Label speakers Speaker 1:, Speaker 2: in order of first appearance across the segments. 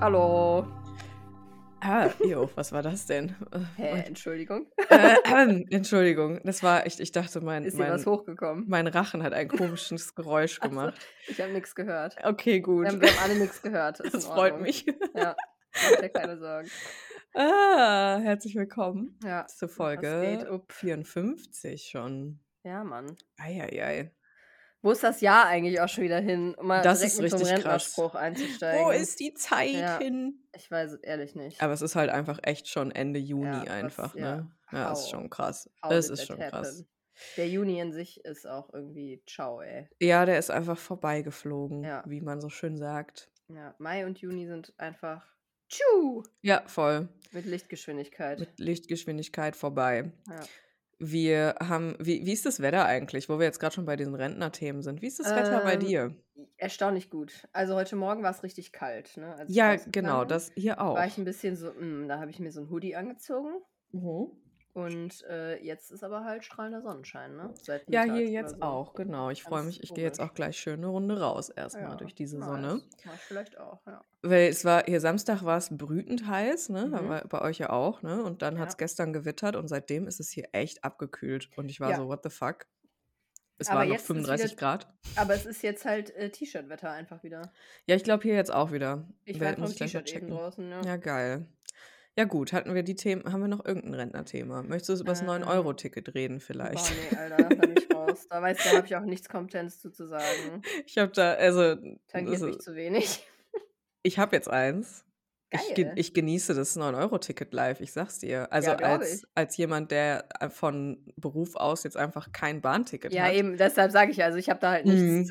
Speaker 1: Hallo.
Speaker 2: Ah, jo, was war das denn?
Speaker 1: Hä, Entschuldigung.
Speaker 2: Äh, äh, Entschuldigung, das war, ich, ich dachte, mein,
Speaker 1: Ist dir was
Speaker 2: mein,
Speaker 1: hochgekommen?
Speaker 2: mein Rachen hat ein komisches Geräusch gemacht.
Speaker 1: ich habe nichts gehört.
Speaker 2: Okay,
Speaker 1: Wir
Speaker 2: gut.
Speaker 1: haben, wir haben alle nichts gehört. Ist
Speaker 2: Das freut mich.
Speaker 1: Ja, mach dir keine Sorgen.
Speaker 2: Ah, herzlich willkommen
Speaker 1: Ja,
Speaker 2: zur
Speaker 1: was geht?
Speaker 2: Folge
Speaker 1: Up.
Speaker 2: 54 schon.
Speaker 1: Ja, Mann.
Speaker 2: Eieiei.
Speaker 1: Wo ist das Jahr eigentlich auch schon wieder hin? Um mal
Speaker 2: Das ist richtig krass.
Speaker 1: Einzusteigen.
Speaker 2: Wo ist die Zeit
Speaker 1: Ja.
Speaker 2: hin?
Speaker 1: Ich weiß es ehrlich nicht.
Speaker 2: Aber es ist halt einfach echt schon Ende Juni
Speaker 1: Ja, was-
Speaker 2: einfach,
Speaker 1: ja.
Speaker 2: ne? Ja, ist
Speaker 1: How?
Speaker 2: schon krass. Es ist schon krass.
Speaker 1: happen? Der Juni in sich ist auch irgendwie ciao, ey.
Speaker 2: Ja, der ist einfach vorbeigeflogen,
Speaker 1: Ja.
Speaker 2: wie man so schön sagt.
Speaker 1: Ja, Mai und Juni sind einfach tschu
Speaker 2: Ja, voll.
Speaker 1: mit Lichtgeschwindigkeit.
Speaker 2: Mit Lichtgeschwindigkeit vorbei.
Speaker 1: Ja.
Speaker 2: Wir haben, wie, wie ist das Wetter eigentlich, wo wir jetzt gerade schon bei diesen Rentnerthemen sind? Wie ist das Wetter bei
Speaker 1: Ähm,
Speaker 2: dir?
Speaker 1: Erstaunlich gut. Also heute Morgen war es richtig kalt, ne? Als
Speaker 2: Ja, genau, das hier auch.
Speaker 1: war ich ein bisschen so, mm, da habe ich mir so ein Hoodie angezogen
Speaker 2: Mhm.
Speaker 1: Und äh, jetzt ist aber halt strahlender Sonnenschein, ne? Seit
Speaker 2: Ja, hier jetzt
Speaker 1: so.
Speaker 2: auch, genau. Ich freue mich, ich gehe jetzt auch gleich schön eine Runde raus erstmal
Speaker 1: Ja,
Speaker 2: durch diese
Speaker 1: nice.
Speaker 2: Sonne.
Speaker 1: Ich vielleicht auch, ja.
Speaker 2: Weil es war, hier Samstag war es brütend heiß, ne?
Speaker 1: Mhm.
Speaker 2: war bei euch ja auch, ne? Und dann hat es
Speaker 1: Ja.
Speaker 2: gestern gewittert und seitdem ist es hier echt abgekühlt. Und ich war
Speaker 1: Ja.
Speaker 2: so, what the fuck? Es
Speaker 1: Aber
Speaker 2: waren noch
Speaker 1: jetzt ist
Speaker 2: 35
Speaker 1: wieder-
Speaker 2: Grad.
Speaker 1: Aber es ist jetzt halt äh, T-Shirt-Wetter einfach wieder.
Speaker 2: Ja, ich glaube hier jetzt auch wieder.
Speaker 1: Ich
Speaker 2: Wer-
Speaker 1: war vom T-Shirt eben
Speaker 2: checken.
Speaker 1: draußen, ja.
Speaker 2: Ja, geil. Ja, gut, hatten wir die Themen, haben wir noch irgendein Rentnerthema? Möchtest du über das
Speaker 1: Ähm,
Speaker 2: 9-Euro-Ticket reden
Speaker 1: Boah,
Speaker 2: vielleicht?
Speaker 1: nee, Alter, da bin ich raus. Da weißt du, da habe ich auch nichts Kompetentes zu, zu sagen.
Speaker 2: Ich habe da, also,
Speaker 1: Tangiert
Speaker 2: das
Speaker 1: mich zu wenig.
Speaker 2: ich habe jetzt eins. Ich, ge ich genieße das 9-Euro-Ticket live, ich sag's dir. Also
Speaker 1: Ja,
Speaker 2: als,
Speaker 1: ich.
Speaker 2: als jemand, der äh, von Beruf aus jetzt einfach kein Bahnticket
Speaker 1: Ja,
Speaker 2: hat.
Speaker 1: eben, deshalb sage ich ja, also ich habe da halt
Speaker 2: Mhm.
Speaker 1: nichts.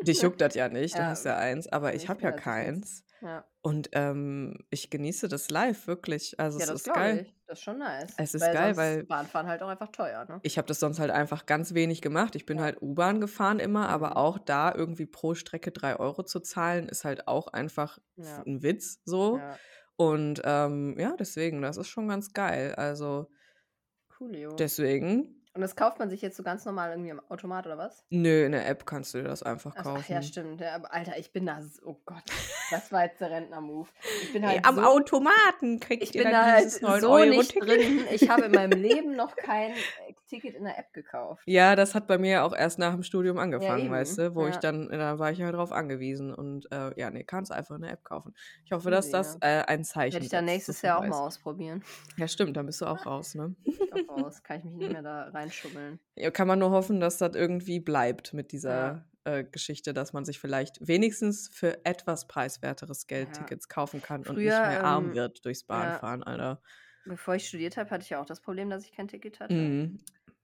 Speaker 2: Dich juckt das ja nicht, du
Speaker 1: Ja,
Speaker 2: hast ja eins, aber ich
Speaker 1: ich
Speaker 2: habe ja keins.
Speaker 1: ja.
Speaker 2: Und ähm, ich genieße das live, wirklich. Also
Speaker 1: ja,
Speaker 2: es
Speaker 1: das
Speaker 2: ist geil.
Speaker 1: ich. Das ist schon nice.
Speaker 2: Es ist
Speaker 1: weil
Speaker 2: geil, weil-
Speaker 1: Bahnfahren halt auch einfach teuer, ne?
Speaker 2: Ich habe das sonst halt einfach ganz wenig gemacht. Ich bin
Speaker 1: Ja.
Speaker 2: halt U-Bahn gefahren immer, aber
Speaker 1: Mhm.
Speaker 2: auch da irgendwie pro Strecke drei Euro zu zahlen, ist halt auch einfach
Speaker 1: Ja.
Speaker 2: ein Witz so.
Speaker 1: Ja.
Speaker 2: Und ähm, ja, deswegen, das ist schon ganz geil. Also
Speaker 1: Coolio.
Speaker 2: deswegen,
Speaker 1: Und das kauft man sich jetzt so ganz normal irgendwie am Automat oder was?
Speaker 2: nö, in der App kannst du dir das einfach
Speaker 1: Ach,
Speaker 2: kaufen.
Speaker 1: ach ja, stimmt. Ja, Alter, ich bin da. so- Oh Gott, das war jetzt der Rentner-Move. Ich bin halt
Speaker 2: am
Speaker 1: so,
Speaker 2: Automaten kriegt
Speaker 1: Ich
Speaker 2: ihr
Speaker 1: bin
Speaker 2: dann
Speaker 1: da halt
Speaker 2: dieses
Speaker 1: so
Speaker 2: 9-Euro-Ticket.
Speaker 1: nicht drin. Ich habe in meinem Leben noch kein äh, Ticket in der App gekauft.
Speaker 2: Ja, das hat bei mir ja auch erst nach dem Studium angefangen,
Speaker 1: eben,
Speaker 2: weißt du, wo ich
Speaker 1: ja.
Speaker 2: dann, da war ich halt drauf angewiesen und äh, ja, nee, kannst einfach in der App kaufen. Ich hoffe, dass das äh, ein Zeichen
Speaker 1: Werde ich dann nächstes Jahr auch mal
Speaker 2: weißt.
Speaker 1: ausprobieren.
Speaker 2: Ja, stimmt, dann bist du auch raus, ne?
Speaker 1: Ich auch raus. Kann ich mich nicht mehr da reinschummeln.
Speaker 2: Ja, kann man nur hoffen, dass das irgendwie bleibt mit dieser äh, Geschichte, dass man sich vielleicht wenigstens für etwas preiswerteres Geld
Speaker 1: Ja.
Speaker 2: Tickets kaufen kann und
Speaker 1: Früher,
Speaker 2: nicht mehr arm
Speaker 1: ähm,
Speaker 2: wird durchs Bahnfahren, Alter.
Speaker 1: Bevor ich studiert habe, hatte ich ja auch das Problem, dass ich kein Ticket hatte.
Speaker 2: Mhm.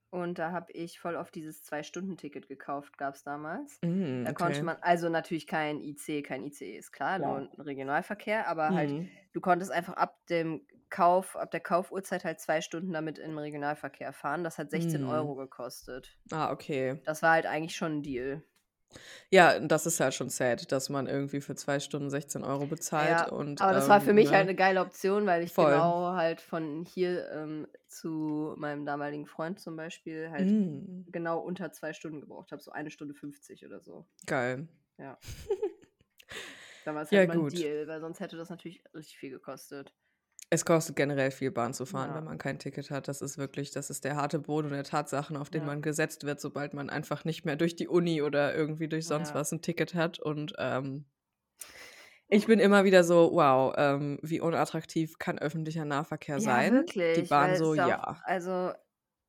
Speaker 1: Und da habe ich voll auf dieses Zwei-Stunden-Ticket gekauft, gab es damals. Da
Speaker 2: okay.
Speaker 1: konnte man, also natürlich kein IC, kein ICE ist klar,
Speaker 2: Ja.
Speaker 1: nur ein Regionalverkehr, aber halt,
Speaker 2: Mhm.
Speaker 1: du konntest einfach ab dem Kauf, ab der Kaufuhrzeit halt zwei Stunden damit im Regionalverkehr fahren. Das hat 16
Speaker 2: Mhm.
Speaker 1: Euro gekostet.
Speaker 2: Ah, okay.
Speaker 1: Das war halt eigentlich schon ein Deal.
Speaker 2: Ja, das ist halt schon sad, dass man irgendwie für zwei Stunden 16 Euro bezahlt.
Speaker 1: Ja,
Speaker 2: und,
Speaker 1: aber das war für
Speaker 2: ähm,
Speaker 1: mich
Speaker 2: ne?
Speaker 1: halt eine geile Option, weil ich
Speaker 2: Voll.
Speaker 1: genau halt von hier ähm, zu meinem damaligen Freund zum Beispiel halt
Speaker 2: Mhm.
Speaker 1: genau unter zwei Stunden gebraucht habe, so eine Stunde 50 oder so.
Speaker 2: Geil.
Speaker 1: Ja. Dann war es
Speaker 2: Ja,
Speaker 1: halt mal ein
Speaker 2: gut.
Speaker 1: Deal, weil sonst hätte das natürlich richtig viel gekostet.
Speaker 2: Es kostet generell viel Bahn zu fahren,
Speaker 1: Ja.
Speaker 2: wenn man kein Ticket hat. Das ist wirklich, das ist der harte Boden der Tatsachen, auf den
Speaker 1: Ja.
Speaker 2: man gesetzt wird, sobald man einfach nicht mehr durch die Uni oder irgendwie durch sonst
Speaker 1: Ja.
Speaker 2: was ein Ticket hat. Und ähm, ich bin immer wieder so, wow, ähm, wie unattraktiv kann öffentlicher Nahverkehr sein?
Speaker 1: wirklich.
Speaker 2: Die Bahn so,
Speaker 1: auch-
Speaker 2: ja.
Speaker 1: Also,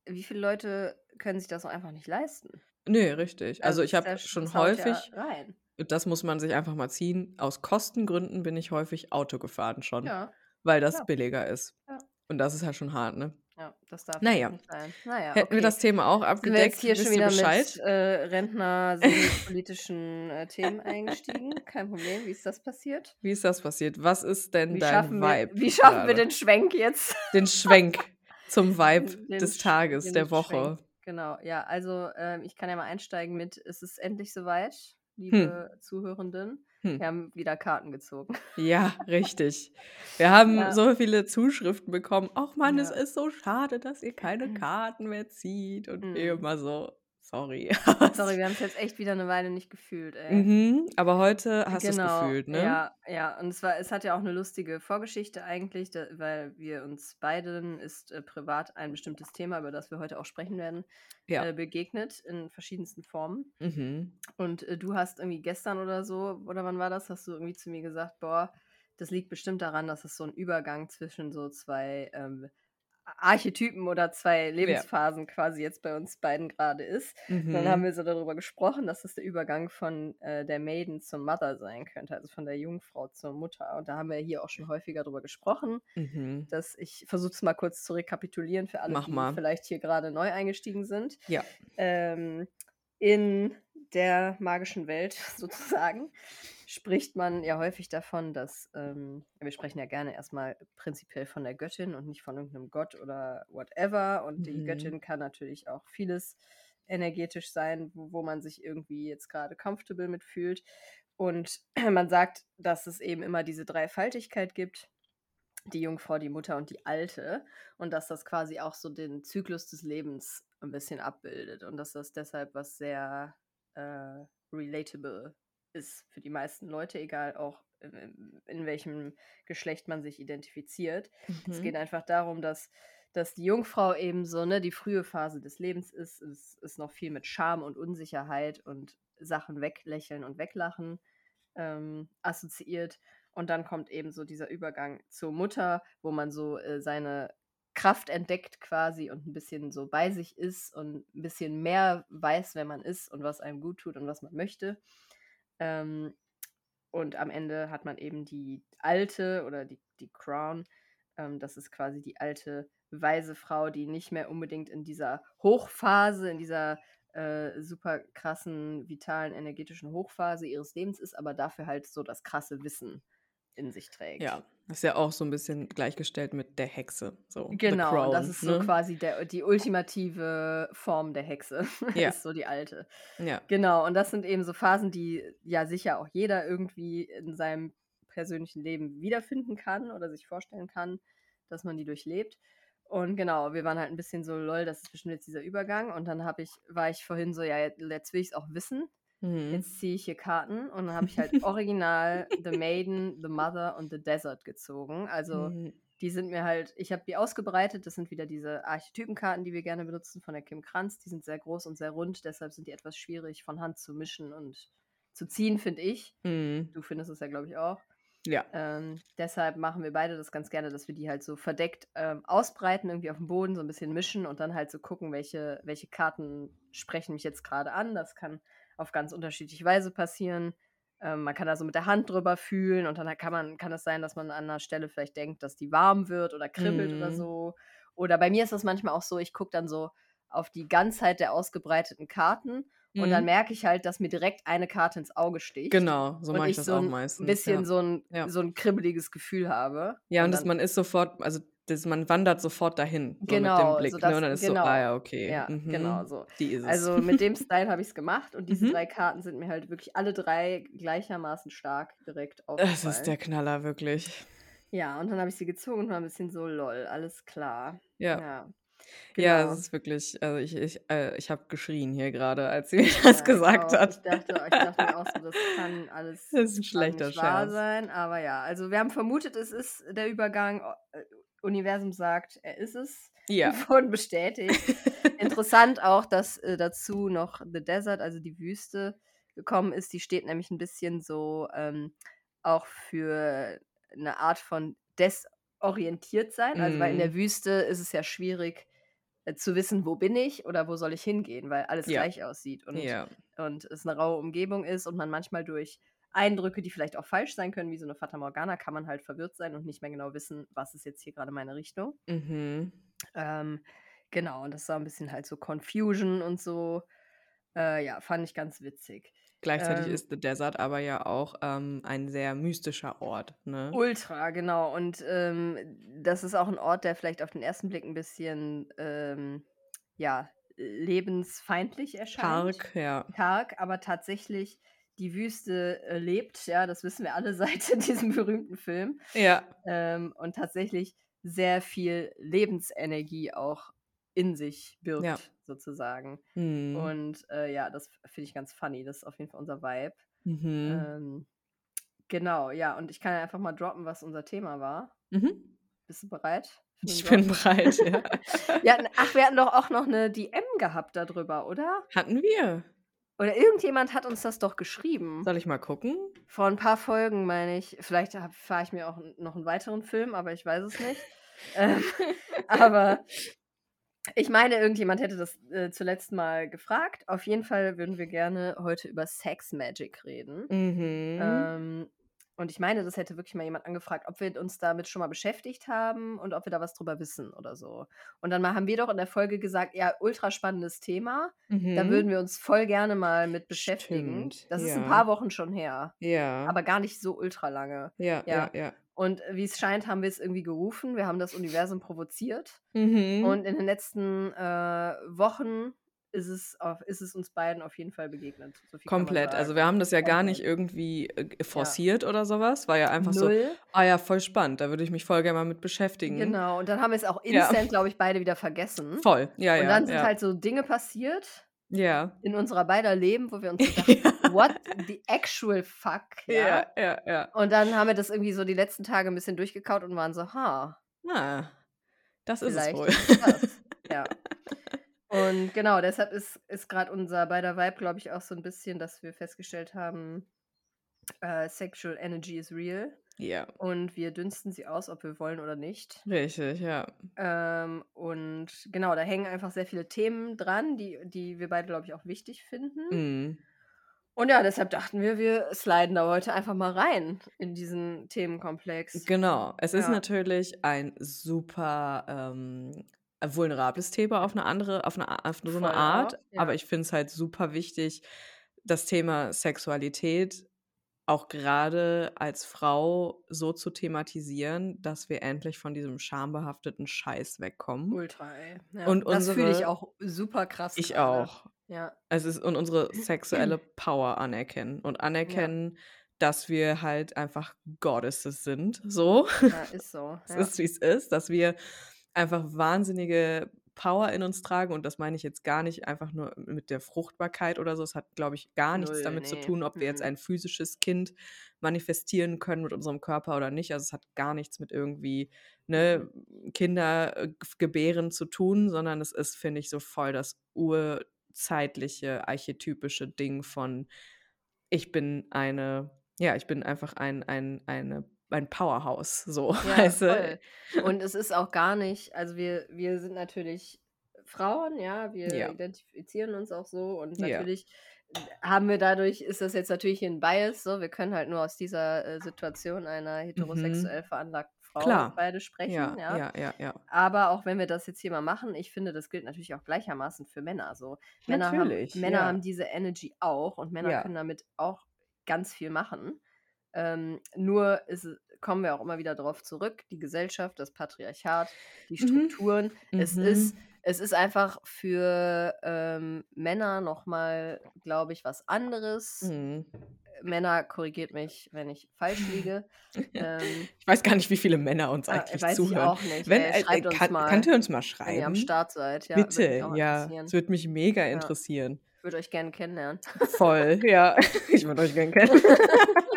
Speaker 1: wie viele Leute können sich das auch einfach nicht leisten?
Speaker 2: Nee, richtig. Also, ich
Speaker 1: es ist
Speaker 2: habe schon häufig,
Speaker 1: rein.
Speaker 2: das muss man sich einfach mal ziehen, aus Kostengründen bin ich häufig Auto gefahren schon,
Speaker 1: Ja,
Speaker 2: weil das
Speaker 1: klar.
Speaker 2: billiger ist.
Speaker 1: Ja.
Speaker 2: Und das ist ja schon hart, ne?
Speaker 1: ja, das darf
Speaker 2: Naja.
Speaker 1: nicht sein. Naja,
Speaker 2: Hätten wir
Speaker 1: okay.
Speaker 2: das Thema auch
Speaker 1: Sind wir
Speaker 2: abgedeckt,
Speaker 1: jetzt hier schon wieder
Speaker 2: Bescheid?
Speaker 1: mit äh, Rentner politischen äh, Themen eingestiegen? Kein Problem. Wie ist das passiert?
Speaker 2: Wie ist das passiert? Was ist denn
Speaker 1: Wie
Speaker 2: dein
Speaker 1: schaffen, wir,
Speaker 2: Vibe?
Speaker 1: wie schaffen wir
Speaker 2: gerade?
Speaker 1: den Schwenk jetzt?
Speaker 2: den Schwenk zum Vibe
Speaker 1: Den
Speaker 2: des Tages, der Woche?
Speaker 1: Schwenk. Genau, ja, also ähm, ich kann ja mal einsteigen mit, es ist endlich soweit,
Speaker 2: Hm.
Speaker 1: liebe Zuhörenden.
Speaker 2: Hm.
Speaker 1: Wir haben wieder Karten gezogen.
Speaker 2: Ja, richtig. Wir haben
Speaker 1: Ja.
Speaker 2: so viele Zuschriften bekommen: „Ach Mann, es
Speaker 1: Ja.
Speaker 2: ist so schade, dass ihr keine Karten mehr zieht.“ Und
Speaker 1: Mhm.
Speaker 2: wir immer so: „Sorry.“
Speaker 1: Sorry, wir haben's jetzt echt wieder 'ne Weile nicht gefühlt, ey.
Speaker 2: Mhm, aber heute hast
Speaker 1: Genau,
Speaker 2: gefühlt, ne?
Speaker 1: ja, ja. Und es war es hat ja auch 'ne lustige Vorgeschichte eigentlich, da weil wir uns beiden ist, äh, privat ein bestimmtes Thema, über das wir heute auch sprechen werden,
Speaker 2: Ja.
Speaker 1: äh, begegnet in verschiedensten Formen.
Speaker 2: Mhm.
Speaker 1: Und, äh, du hast irgendwie gestern oder so oder wann war das, hast du irgendwie zu mir gesagt: „Boah, das liegt bestimmt daran, dass es so 'n Übergang zwischen so 2, ähm, Archetypen oder 2
Speaker 2: Ja.
Speaker 1: Lebensphasen quasi jetzt bei uns beiden grade ist.“ Und dann haben
Speaker 2: Mhm.
Speaker 1: wir so darüber gesprochen, dass das der Übergang von, äh, der Maiden zur Mother sein könnte, also von der Jungfrau zur Mutter. Und da haben wir hier auch schon häufiger drüber gesprochen,
Speaker 2: Mhm.
Speaker 1: dass ich versuche es mal kurz zu rekapitulieren für alle,
Speaker 2: Mach
Speaker 1: die
Speaker 2: mal.
Speaker 1: vielleicht hier grade neu eingestiegen sind.
Speaker 2: Ja.
Speaker 1: Ähm, in der magischen Welt sozusagen spricht man ja häufig davon, dass ähm, wir sprechen ja gerne erst mal prinzipiell von der Göttin und nicht von irgend 'nem Gott oder whatever. Und die
Speaker 2: Mhm.
Speaker 1: Göttin kann natürlich auch vieles energetisch sein, wo wo man sich irgendwie jetzt grade comfortable mit fühlt. Und man sagt, dass es eben immer diese Dreifaltigkeit gibt, die Jungfrau, die Mutter und die Alte. Und dass das quasi auch so den Zyklus des Lebens 'n bisschen abbildet und dass das deshalb was sehr, äh, relatable ist für die meisten Leute, egal auch in welchem Geschlecht man sich identifiziert. Es geht
Speaker 2: Mhm.
Speaker 1: einfach darum, dass dass die Jungfrau eben so, ne, die frühe Phase des Lebens ist. Es ist noch viel mit Scham und Unsicherheit und Sachen weglächeln und weglachen, ähm, assoziiert. Und dann kommt eben so dieser Übergang zur Mutter, wo man so, äh, seine Kraft entdeckt quasi und 'n bisschen so bei sich ist und 'n bisschen mehr weiß, wer man ist und was einem guttut und was man möchte. Ähm, und am Ende hat man eben die Alte oder die die Crown. Ähm, das ist quasi die alte, weise Frau, die nicht mehr unbedingt in dieser Hochphase, in dieser, äh, super krassen, vitalen, energetischen Hochphase ihres Lebens ist, aber dafür halt so das krasse Wissen in sich trägt.
Speaker 2: Ja, ist ja auch so 'n bisschen gleichgestellt mit der Hexe, so,
Speaker 1: Genau, und das
Speaker 2: Crown,
Speaker 1: ist so
Speaker 2: ne?
Speaker 1: quasi der die ultimative Form der Hexe,
Speaker 2: Ja.
Speaker 1: ist so die Alte.
Speaker 2: Ja.
Speaker 1: Genau, und das sind eben so Phasen, die ja sicher auch jeder irgendwie in seinem persönlichen Leben wiederfinden kann oder sich vorstellen kann, dass man die durchlebt. Und genau, wir waren halt 'n bisschen so: „Lol, das ist bestimmt jetzt dieser Übergang.“ Und dann habe ich war ich vorhin so: „Ja, jet jetzt will ich's auch wissen.
Speaker 2: Mhm.
Speaker 1: Jetzt ziehe ich hier Karten.“ Und dann habe ich halt original The Maiden, The Mother und The Desert gezogen. Also,
Speaker 2: Mhm.
Speaker 1: die sind mir halt ich habe die ausgebreitet. Das sind wieder diese Archetypenkarten, die wir gerne benutzen von der Kim Krans. Die sind sehr groß und sehr rund, deshalb sind die etwas schwierig von Hand zu mischen und zu ziehen, finde ich.
Speaker 2: Mhm.
Speaker 1: Du findest es ja, glaube ich, auch.
Speaker 2: Ja.
Speaker 1: Ähm, deshalb machen wir beide das ganz gerne, dass wir die halt so verdeckt, ähm, ausbreiten, irgendwie aufm Boden, so 'n bisschen mischen und dann halt so gucken, welche welche Karten sprechen mich jetzt grade an. Das kann auf ganz unterschiedliche Weise passieren. Ähm, man kann da so mit der Hand drüber fühlen und dann kann man kann es sein, dass man an 'ner Stelle vielleicht denkt, dass die warm wird oder kribbelt oder
Speaker 2: Mhm.
Speaker 1: so. Oder bei mir ist das manchmal auch so, ich gucke dann so auf die Ganzheit der ausgebreiteten Karten und dann
Speaker 2: Mhm.
Speaker 1: merke ich halt, dass mir direkt eine Karte ins Auge sticht
Speaker 2: Genau, so mache ich das
Speaker 1: so
Speaker 2: auch meistens,
Speaker 1: bisschen
Speaker 2: ja.
Speaker 1: so 'n
Speaker 2: Ja.
Speaker 1: so 'n kribbeliges Gefühl habe.
Speaker 2: Ja, und
Speaker 1: Und
Speaker 2: das
Speaker 1: dann
Speaker 2: man ist sofort also, das man wandert sofort dahin, so mit dem
Speaker 1: Genau, so
Speaker 2: Blick, ne?
Speaker 1: das
Speaker 2: Und dann ist so: „Ah
Speaker 1: genau.
Speaker 2: ja, okay.
Speaker 1: Ja, genau
Speaker 2: Mhm,
Speaker 1: so.
Speaker 2: ist es.“
Speaker 1: Also, mit dem Style habe ich's gemacht und diese 3
Speaker 2: Mhm.
Speaker 1: Karten sind mir halt wirklich alle 3 gleichermaßen stark direkt
Speaker 2: Es ist der
Speaker 1: aufgefallen.
Speaker 2: Knaller, wirklich.
Speaker 1: Ja, und dann habe ich sie gezogen und war 'n bisschen so: „Lol, alles klar.“
Speaker 2: Ja.
Speaker 1: Ja,
Speaker 2: Ja, es
Speaker 1: genau.
Speaker 2: ist wirklich also, ich ich äh, ich habe geschrien hier grade, als sie mir das
Speaker 1: Ja, ich
Speaker 2: gesagt.
Speaker 1: Ich
Speaker 2: hat.
Speaker 1: dachte ich dachte mir auch so, das kann alles
Speaker 2: Das ist 'n
Speaker 1: grade
Speaker 2: schlechter
Speaker 1: nicht wahr sein, aber ja. Also, wir haben vermutet, es ist der Übergang. Universum sagt, er ist es.
Speaker 2: Ja.
Speaker 1: Wurden bestätigt. Interessant auch, dass, äh, dazu noch The Desert, also die Wüste, gekommen ist. Die steht nämlich 'n bisschen so, ähm, auch für 'ne Art von Desorientiertsein. Also, weil in
Speaker 2: Mhm.
Speaker 1: der Wüste ist es ja schwierig, äh, zu wissen: „Wo bin ich oder wo soll ich hingehen?“ Weil alles
Speaker 2: Ja.
Speaker 1: gleich aussieht und
Speaker 2: Ja.
Speaker 1: und es 'ne raue Umgebung ist und man manchmal durch Eindrücke, die vielleicht auch falsch sein können, wie so 'ne Fata Morgana, kann man halt verwirrt sein und nicht mehr genau wissen: „Was ist jetzt hier grade meine Richtung?“
Speaker 2: Mhm.
Speaker 1: Ähm, genau, und das war 'n bisschen halt so Confusion und so. Äh, ja, fand ich ganz witzig.
Speaker 2: Gleichzeitig
Speaker 1: Ähm
Speaker 2: ist The Desert aber ja auch, ähm, ein sehr mystischer Ort, ne?
Speaker 1: Ultra, genau. Und, ähm, das ist auch 'n Ort, der vielleicht auf den ersten Blick 'n bisschen, ähm, ja, lebensfeindlich erscheint
Speaker 2: Karg, ja.
Speaker 1: karg, aber tatsächlich die Wüste äh, lebt, ja, das wissen wir alle seit diesem berühmten Film.
Speaker 2: Ja.
Speaker 1: Ähm, und tatsächlich sehr viel Lebensenergie auch in sich birgt,
Speaker 2: Ja.
Speaker 1: sozusagen.
Speaker 2: Mhm.
Speaker 1: Und äh, ja, das finde ich ganz funny. Das ist auf jeden Fall unser Vibe.
Speaker 2: Mhm.
Speaker 1: Ähm, genau, ja, und ich kann ja einfach mal droppen, was unser Thema war.
Speaker 2: Mhm.
Speaker 1: Bist du bereit?
Speaker 2: Ich bin bereit, ja.
Speaker 1: Hatten, ach, wir hatten doch auch noch eine DM gehabt darüber, oder?
Speaker 2: Hatten wir?
Speaker 1: Oder irgendjemand hat uns das doch geschrieben.
Speaker 2: Soll ich mal gucken?
Speaker 1: Vor ein paar Folgen, meine ich. Vielleicht fahre ich mir auch noch einen weiteren Film, aber ich weiß es nicht. ähm, aber ich meine, irgendjemand hätte das äh, zuletzt mal gefragt. Auf jeden Fall würden wir gerne heute über Sex Magic reden.
Speaker 2: Mhm.
Speaker 1: Ähm, und ich meine, das hätte wirklich mal jemand angefragt, ob wir uns damit schon mal beschäftigt haben und ob wir da was drüber wissen oder so. Und dann mal haben wir doch in der Folge gesagt, ja, ultra spannendes Thema. Da
Speaker 2: Mhm.
Speaker 1: würden wir uns voll gerne mal mit beschäftigen.
Speaker 2: Stimmt,
Speaker 1: Das ist ein
Speaker 2: ja.
Speaker 1: paar Wochen schon her,
Speaker 2: Ja.
Speaker 1: aber gar nicht so ultra lange.
Speaker 2: ja,
Speaker 1: ja.
Speaker 2: ja, ja.
Speaker 1: Und wie es scheint, haben wir es irgendwie gerufen. Wir haben das Universum provoziert.
Speaker 2: Mhm.
Speaker 1: Und in den letzten äh, Wochen ist es, auf, ist es uns beiden auf jeden Fall begegnet. So
Speaker 2: Komplett. Also wir haben das ja gar nicht irgendwie äh, forciert oder sowas. War ja einfach so,
Speaker 1: Null.
Speaker 2: ah ja, voll spannend. Da würde ich mich voll gerne mal mit beschäftigen.
Speaker 1: Genau. Und dann haben wir es auch
Speaker 2: Ja.
Speaker 1: instant, glaube ich, beide wieder vergessen.
Speaker 2: Voll. Ja, ja.
Speaker 1: Und dann sind
Speaker 2: ja.
Speaker 1: halt so Dinge passiert
Speaker 2: ja.
Speaker 1: in unserer beider Leben, wo wir uns so dachten, what the actual fuck? Ja?
Speaker 2: ja, ja, ja.
Speaker 1: Und dann haben wir das irgendwie so die letzten Tage ein bisschen durchgekaut und waren so, ha,
Speaker 2: Ah, das ist es wohl.
Speaker 1: ist das. ja. Und genau, deshalb ist, ist gerade unser beider Vibe, glaube ich, auch so ein bisschen, dass wir festgestellt haben, äh, Sexual Energy is real
Speaker 2: ja,
Speaker 1: und wir dünsten sie aus, ob wir wollen oder nicht.
Speaker 2: richtig, ja.
Speaker 1: Ähm, und genau, da hängen einfach sehr viele Themen dran, die, die wir beide, glaube ich, auch wichtig finden.
Speaker 2: Mhm.
Speaker 1: Und ja, deshalb dachten wir, wir sliden da heute einfach mal rein in diesen Themenkomplex.
Speaker 2: Genau. Es ist
Speaker 1: Ja.
Speaker 2: natürlich ein super ähm, vulnerables Thema auf eine andere, auf eine, auf so eine
Speaker 1: Voll
Speaker 2: Art.
Speaker 1: ja.
Speaker 2: Aber ich finde es halt super wichtig, das Thema Sexualität auch gerade als Frau so zu thematisieren, dass wir endlich von diesem schambehafteten Scheiß wegkommen.
Speaker 1: Ultra, ey. Ja,
Speaker 2: Und
Speaker 1: das fühle ich auch super krass.
Speaker 2: Ich
Speaker 1: gerade.
Speaker 2: auch.
Speaker 1: Ja,
Speaker 2: Es ist und unsere sexuelle Power anerkennen und anerkennen, dass wir halt einfach Goddesses sind. So.
Speaker 1: ja ist so.
Speaker 2: Es
Speaker 1: Ja.
Speaker 2: ist, wie es ist, dass wir einfach wahnsinnige Power in uns tragen und das meine ich jetzt gar nicht einfach nur mit der Fruchtbarkeit oder so. Es hat, glaube ich, gar nichts
Speaker 1: Null,
Speaker 2: damit zu
Speaker 1: nee.
Speaker 2: tun, ob wir jetzt
Speaker 1: Mhm.
Speaker 2: ein physisches Kind manifestieren können mit unserem Körper oder nicht. Also es hat gar nichts mit irgendwie ne, Kinder äh, gebären zu tun, sondern es ist, finde ich, so voll das urzeitliche, archetypische Ding von ich bin eine, ja, ich bin einfach ein, ein, eine, ein Powerhouse, so,
Speaker 1: Ja,
Speaker 2: weißt du?
Speaker 1: Und es ist auch gar nicht, also wir, wir sind natürlich Frauen, ja, wir
Speaker 2: Ja.
Speaker 1: identifizieren uns auch so und
Speaker 2: Ja.
Speaker 1: natürlich haben wir dadurch, ist das jetzt natürlich ein Bias, so, wir können halt nur aus dieser äh, Situation einer heterosexuell veranlagten Frau
Speaker 2: Mhm. Klar.
Speaker 1: beide sprechen,
Speaker 2: Ja,
Speaker 1: ja.
Speaker 2: ja, ja.
Speaker 1: Aber auch wenn wir das jetzt hier mal machen, ich finde, das gilt natürlich auch gleichermaßen für Männer. So. Männer,
Speaker 2: Natürlich,
Speaker 1: haben, Männer haben diese Energy auch und Männer können damit auch ganz viel machen. Ähm, nur ist, kommen wir auch immer wieder darauf zurück, die Gesellschaft, das Patriarchat, die
Speaker 2: Mhm.
Speaker 1: Strukturen. Es,
Speaker 2: Mhm.
Speaker 1: ist, es ist einfach für ähm, Männer nochmal, glaube ich, was anderes.
Speaker 2: Mhm.
Speaker 1: Männer, korrigiert mich, wenn ich falsch liege. ähm,
Speaker 2: Ich weiß gar nicht, wie viele Männer uns
Speaker 1: ah,
Speaker 2: eigentlich
Speaker 1: weiß ich
Speaker 2: zuhören.
Speaker 1: auch nicht.
Speaker 2: Wenn, äh,
Speaker 1: schreibt uns
Speaker 2: kann,
Speaker 1: mal.
Speaker 2: Könnt ihr uns mal
Speaker 1: wenn ihr am
Speaker 2: schreiben?
Speaker 1: Start seid. Ja,
Speaker 2: Bitte, ja. Es würde mich mega
Speaker 1: Ja.
Speaker 2: interessieren.
Speaker 1: Ich würde euch gerne kennenlernen.
Speaker 2: Voll, ja. Ich würde euch gerne kennen.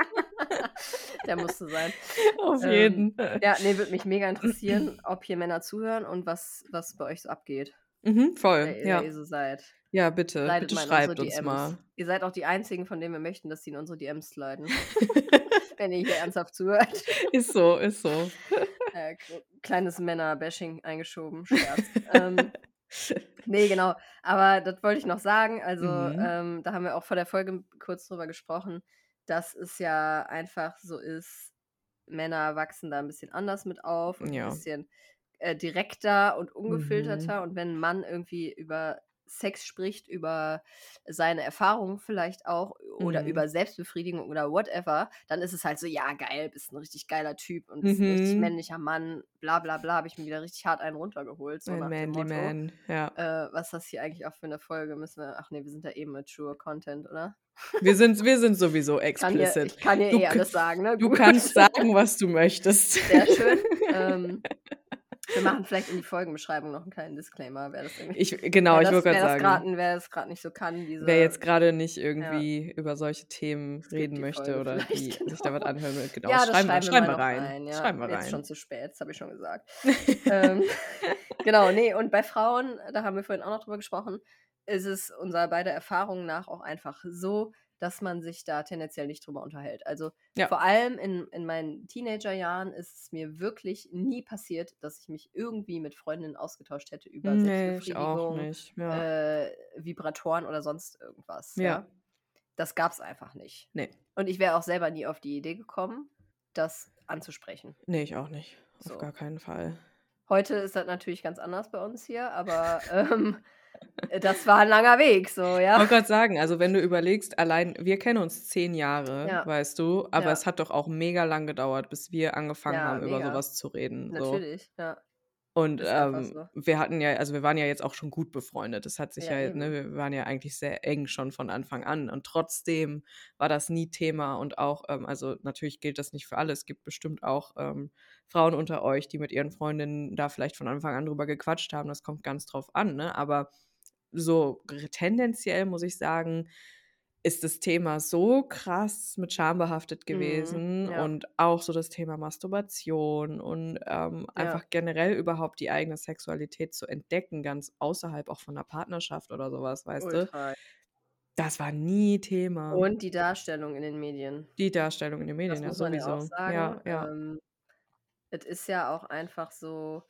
Speaker 1: Der musste sein.
Speaker 2: Auf
Speaker 1: Ähm,
Speaker 2: jeden.
Speaker 1: Ja, nee, würde mich mega interessieren, ob hier Männer zuhören und was, was bei euch so abgeht.
Speaker 2: Mhm, voll,
Speaker 1: Wer,
Speaker 2: ja.
Speaker 1: wer ihr so seid.
Speaker 2: Ja, bitte.
Speaker 1: Leidet
Speaker 2: bitte schreibt uns
Speaker 1: DMs.
Speaker 2: mal.
Speaker 1: Ihr seid auch die einzigen, von denen wir möchten, dass sie in unsere DMs sliden. Wenn ihr hier ernsthaft zuhört.
Speaker 2: ist so, ist so.
Speaker 1: Äh, kleines Männer-Bashing eingeschoben. Scherz. ähm, nee, genau. Aber das wollte ich noch sagen. Also,
Speaker 2: Mhm.
Speaker 1: ähm, da haben wir auch vor der Folge kurz drüber gesprochen, dass es ja einfach so ist, Männer wachsen da ein bisschen anders mit auf und
Speaker 2: Ja.
Speaker 1: ein bisschen äh, direkter und
Speaker 2: Mhm.
Speaker 1: ungefilterter. Und wenn ein Mann irgendwie über Sex spricht, über seine Erfahrungen vielleicht auch oder
Speaker 2: Mhm.
Speaker 1: über Selbstbefriedigung oder whatever, dann ist es halt so, ja, geil, bist ein richtig geiler Typ und bist ein richtig
Speaker 2: Mhm.
Speaker 1: männlicher Mann, bla bla bla, habe ich mir wieder richtig hart einen runtergeholt. So
Speaker 2: Ein
Speaker 1: nach dem
Speaker 2: manly
Speaker 1: Motto.
Speaker 2: man, ja.
Speaker 1: Äh, was ist das hier eigentlich auch für eine Folge? Müssen wir, ach nee, wir sind ja eben mature Content, oder?
Speaker 2: Wir sind, wir sind sowieso
Speaker 1: Kann hier,
Speaker 2: explicit.
Speaker 1: ich kann
Speaker 2: Du,
Speaker 1: eh alles sagen, ne?
Speaker 2: du kannst sagen, was du möchtest.
Speaker 1: Sehr schön. Ähm, wir machen vielleicht in die Folgenbeschreibung noch einen kleinen Disclaimer, wer das irgendwie.
Speaker 2: Ich, genau, ich
Speaker 1: das,
Speaker 2: wollte
Speaker 1: wer
Speaker 2: gerade sagen.
Speaker 1: wer das gerade nicht so kann, diese.
Speaker 2: Wer jetzt gerade nicht irgendwie über solche Themen reden möchte
Speaker 1: Folge
Speaker 2: oder die
Speaker 1: vielleicht,
Speaker 2: sich da was
Speaker 1: genau.
Speaker 2: anhören will, genau,
Speaker 1: Ja,
Speaker 2: schreiben, wir-
Speaker 1: schreiben wir
Speaker 2: schreiben wir rein.
Speaker 1: rein. Ja,
Speaker 2: Schreiben wir
Speaker 1: jetzt
Speaker 2: rein.
Speaker 1: schon zu spät, das habe ich schon gesagt. ähm, genau, nee, und bei Frauen, da haben wir vorhin auch noch drüber gesprochen, ist es unserer beider Erfahrungen nach auch einfach so, dass man sich da tendenziell nicht drüber unterhält. Also
Speaker 2: Ja.
Speaker 1: vor allem in, in meinen Teenagerjahren ist es mir wirklich nie passiert, dass ich mich irgendwie mit Freundinnen ausgetauscht hätte über
Speaker 2: Nee,
Speaker 1: Selbstbefriedigung,
Speaker 2: nicht. Ja.
Speaker 1: äh, Vibratoren oder sonst irgendwas.
Speaker 2: Ja.
Speaker 1: Ja. Das gab es einfach nicht.
Speaker 2: Nee.
Speaker 1: Und ich wäre auch selber nie auf die Idee gekommen, das anzusprechen.
Speaker 2: nee, ich auch nicht. Auf
Speaker 1: So.
Speaker 2: gar keinen Fall.
Speaker 1: Heute ist das natürlich ganz anders bei uns hier, aber ähm, das war ein langer Weg, so,
Speaker 2: Ich
Speaker 1: ja.
Speaker 2: wollte gerade sagen, also wenn du überlegst, allein, wir kennen uns zehn Jahre,
Speaker 1: Ja.
Speaker 2: weißt du, aber
Speaker 1: Ja.
Speaker 2: es hat doch auch mega lang gedauert, bis wir angefangen
Speaker 1: Ja,
Speaker 2: haben, über
Speaker 1: mega.
Speaker 2: sowas zu reden. So.
Speaker 1: Natürlich, ja.
Speaker 2: Und ähm,
Speaker 1: so.
Speaker 2: wir hatten ja, also wir waren ja jetzt auch schon gut befreundet. Das hat sich
Speaker 1: Ja,
Speaker 2: ja, ne, wir waren ja eigentlich sehr eng schon von Anfang an. Und trotzdem war das nie Thema. Und auch, ähm, also natürlich gilt das nicht für alle. Es gibt bestimmt auch ähm, Frauen unter euch, die mit ihren Freundinnen da vielleicht von Anfang an drüber gequatscht haben. Das kommt ganz drauf an, ne? Aber so tendenziell muss ich sagen, ist das Thema so krass mit Scham behaftet gewesen
Speaker 1: Mhm, ja.
Speaker 2: und auch so das Thema Masturbation und ähm, einfach generell überhaupt die eigene Sexualität zu entdecken, ganz außerhalb auch von der Partnerschaft oder sowas, weißt du?
Speaker 1: Ultra.
Speaker 2: Das war nie Thema.
Speaker 1: Und die Darstellung in den Medien.
Speaker 2: die Darstellung in den
Speaker 1: Das
Speaker 2: Medien ja
Speaker 1: muss man ja
Speaker 2: sowieso.
Speaker 1: auch sagen.
Speaker 2: Ja, ja.
Speaker 1: Ähm, es ist ja auch einfach so,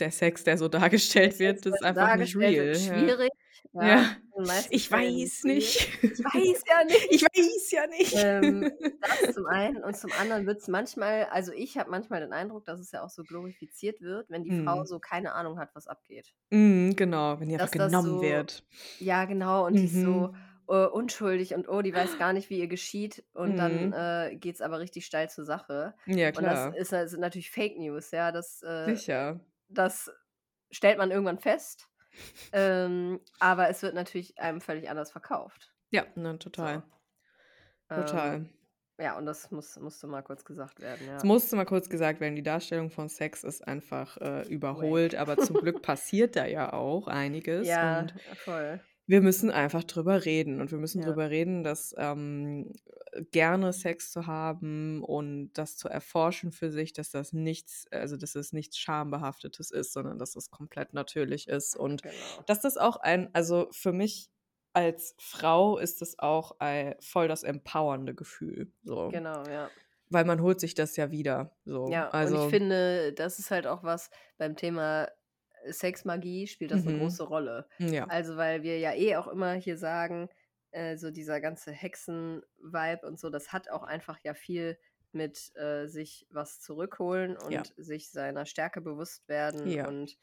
Speaker 2: Der Sex, der so dargestellt wird,
Speaker 1: Sex,
Speaker 2: ist
Speaker 1: der
Speaker 2: einfach nicht real.
Speaker 1: schwierig. Ja.
Speaker 2: Ja. Ich weiß nicht.
Speaker 1: Ich weiß ja nicht.
Speaker 2: Ich weiß ja nicht.
Speaker 1: Ähm, das zum einen und zum anderen wird es manchmal, also ich habe manchmal den Eindruck, dass es ja auch so glorifiziert wird, wenn die Frau
Speaker 2: Mhm.
Speaker 1: so keine Ahnung hat, was abgeht.
Speaker 2: Mhm, genau, wenn die einfach
Speaker 1: Dass das
Speaker 2: genommen
Speaker 1: so,
Speaker 2: wird.
Speaker 1: ja genau, und die ist so
Speaker 2: Mhm.
Speaker 1: äh, unschuldig und oh, die weiß gar nicht, wie ihr geschieht und dann
Speaker 2: Mhm.
Speaker 1: äh, geht es aber richtig steil zur Sache.
Speaker 2: Ja,
Speaker 1: Und das
Speaker 2: klar.
Speaker 1: ist, das sind natürlich Fake News, ja, das, äh,
Speaker 2: Sicher.
Speaker 1: Das stellt man irgendwann fest, ähm, aber es wird natürlich einem völlig anders verkauft.
Speaker 2: Ja, ne,
Speaker 1: So.
Speaker 2: total.
Speaker 1: Ähm,
Speaker 2: Total.
Speaker 1: ja, und das muss, musste mal kurz gesagt werden,
Speaker 2: Es
Speaker 1: ja.
Speaker 2: musste mal kurz gesagt werden, die Darstellung von Sex ist einfach äh, überholt, aber zum Glück passiert da ja auch einiges
Speaker 1: Ja, voll.
Speaker 2: wir müssen einfach drüber reden und wir müssen
Speaker 1: Ja.
Speaker 2: drüber reden, dass ähm, gerne Sex zu haben und das zu erforschen für sich, dass das nichts, also dass es nichts schambehaftetes ist, sondern dass es komplett natürlich ist und
Speaker 1: Genau.
Speaker 2: dass das auch ein, also für mich als Frau ist es auch ein, voll das empowernde Gefühl, so,
Speaker 1: Genau, ja.
Speaker 2: weil man holt sich das ja wieder, so,
Speaker 1: Ja, und ich
Speaker 2: also
Speaker 1: finde, das ist halt auch was beim Thema Sexmagie spielt das eine
Speaker 2: mhm.
Speaker 1: große Rolle.
Speaker 2: ja,
Speaker 1: Also, weil wir ja eh auch immer hier sagen, äh, so dieser ganze Hexen-Vibe und so, das hat auch einfach ja viel mit äh, sich was zurückholen
Speaker 2: ja,
Speaker 1: und sich seiner Stärke bewusst werden
Speaker 2: ja,
Speaker 1: und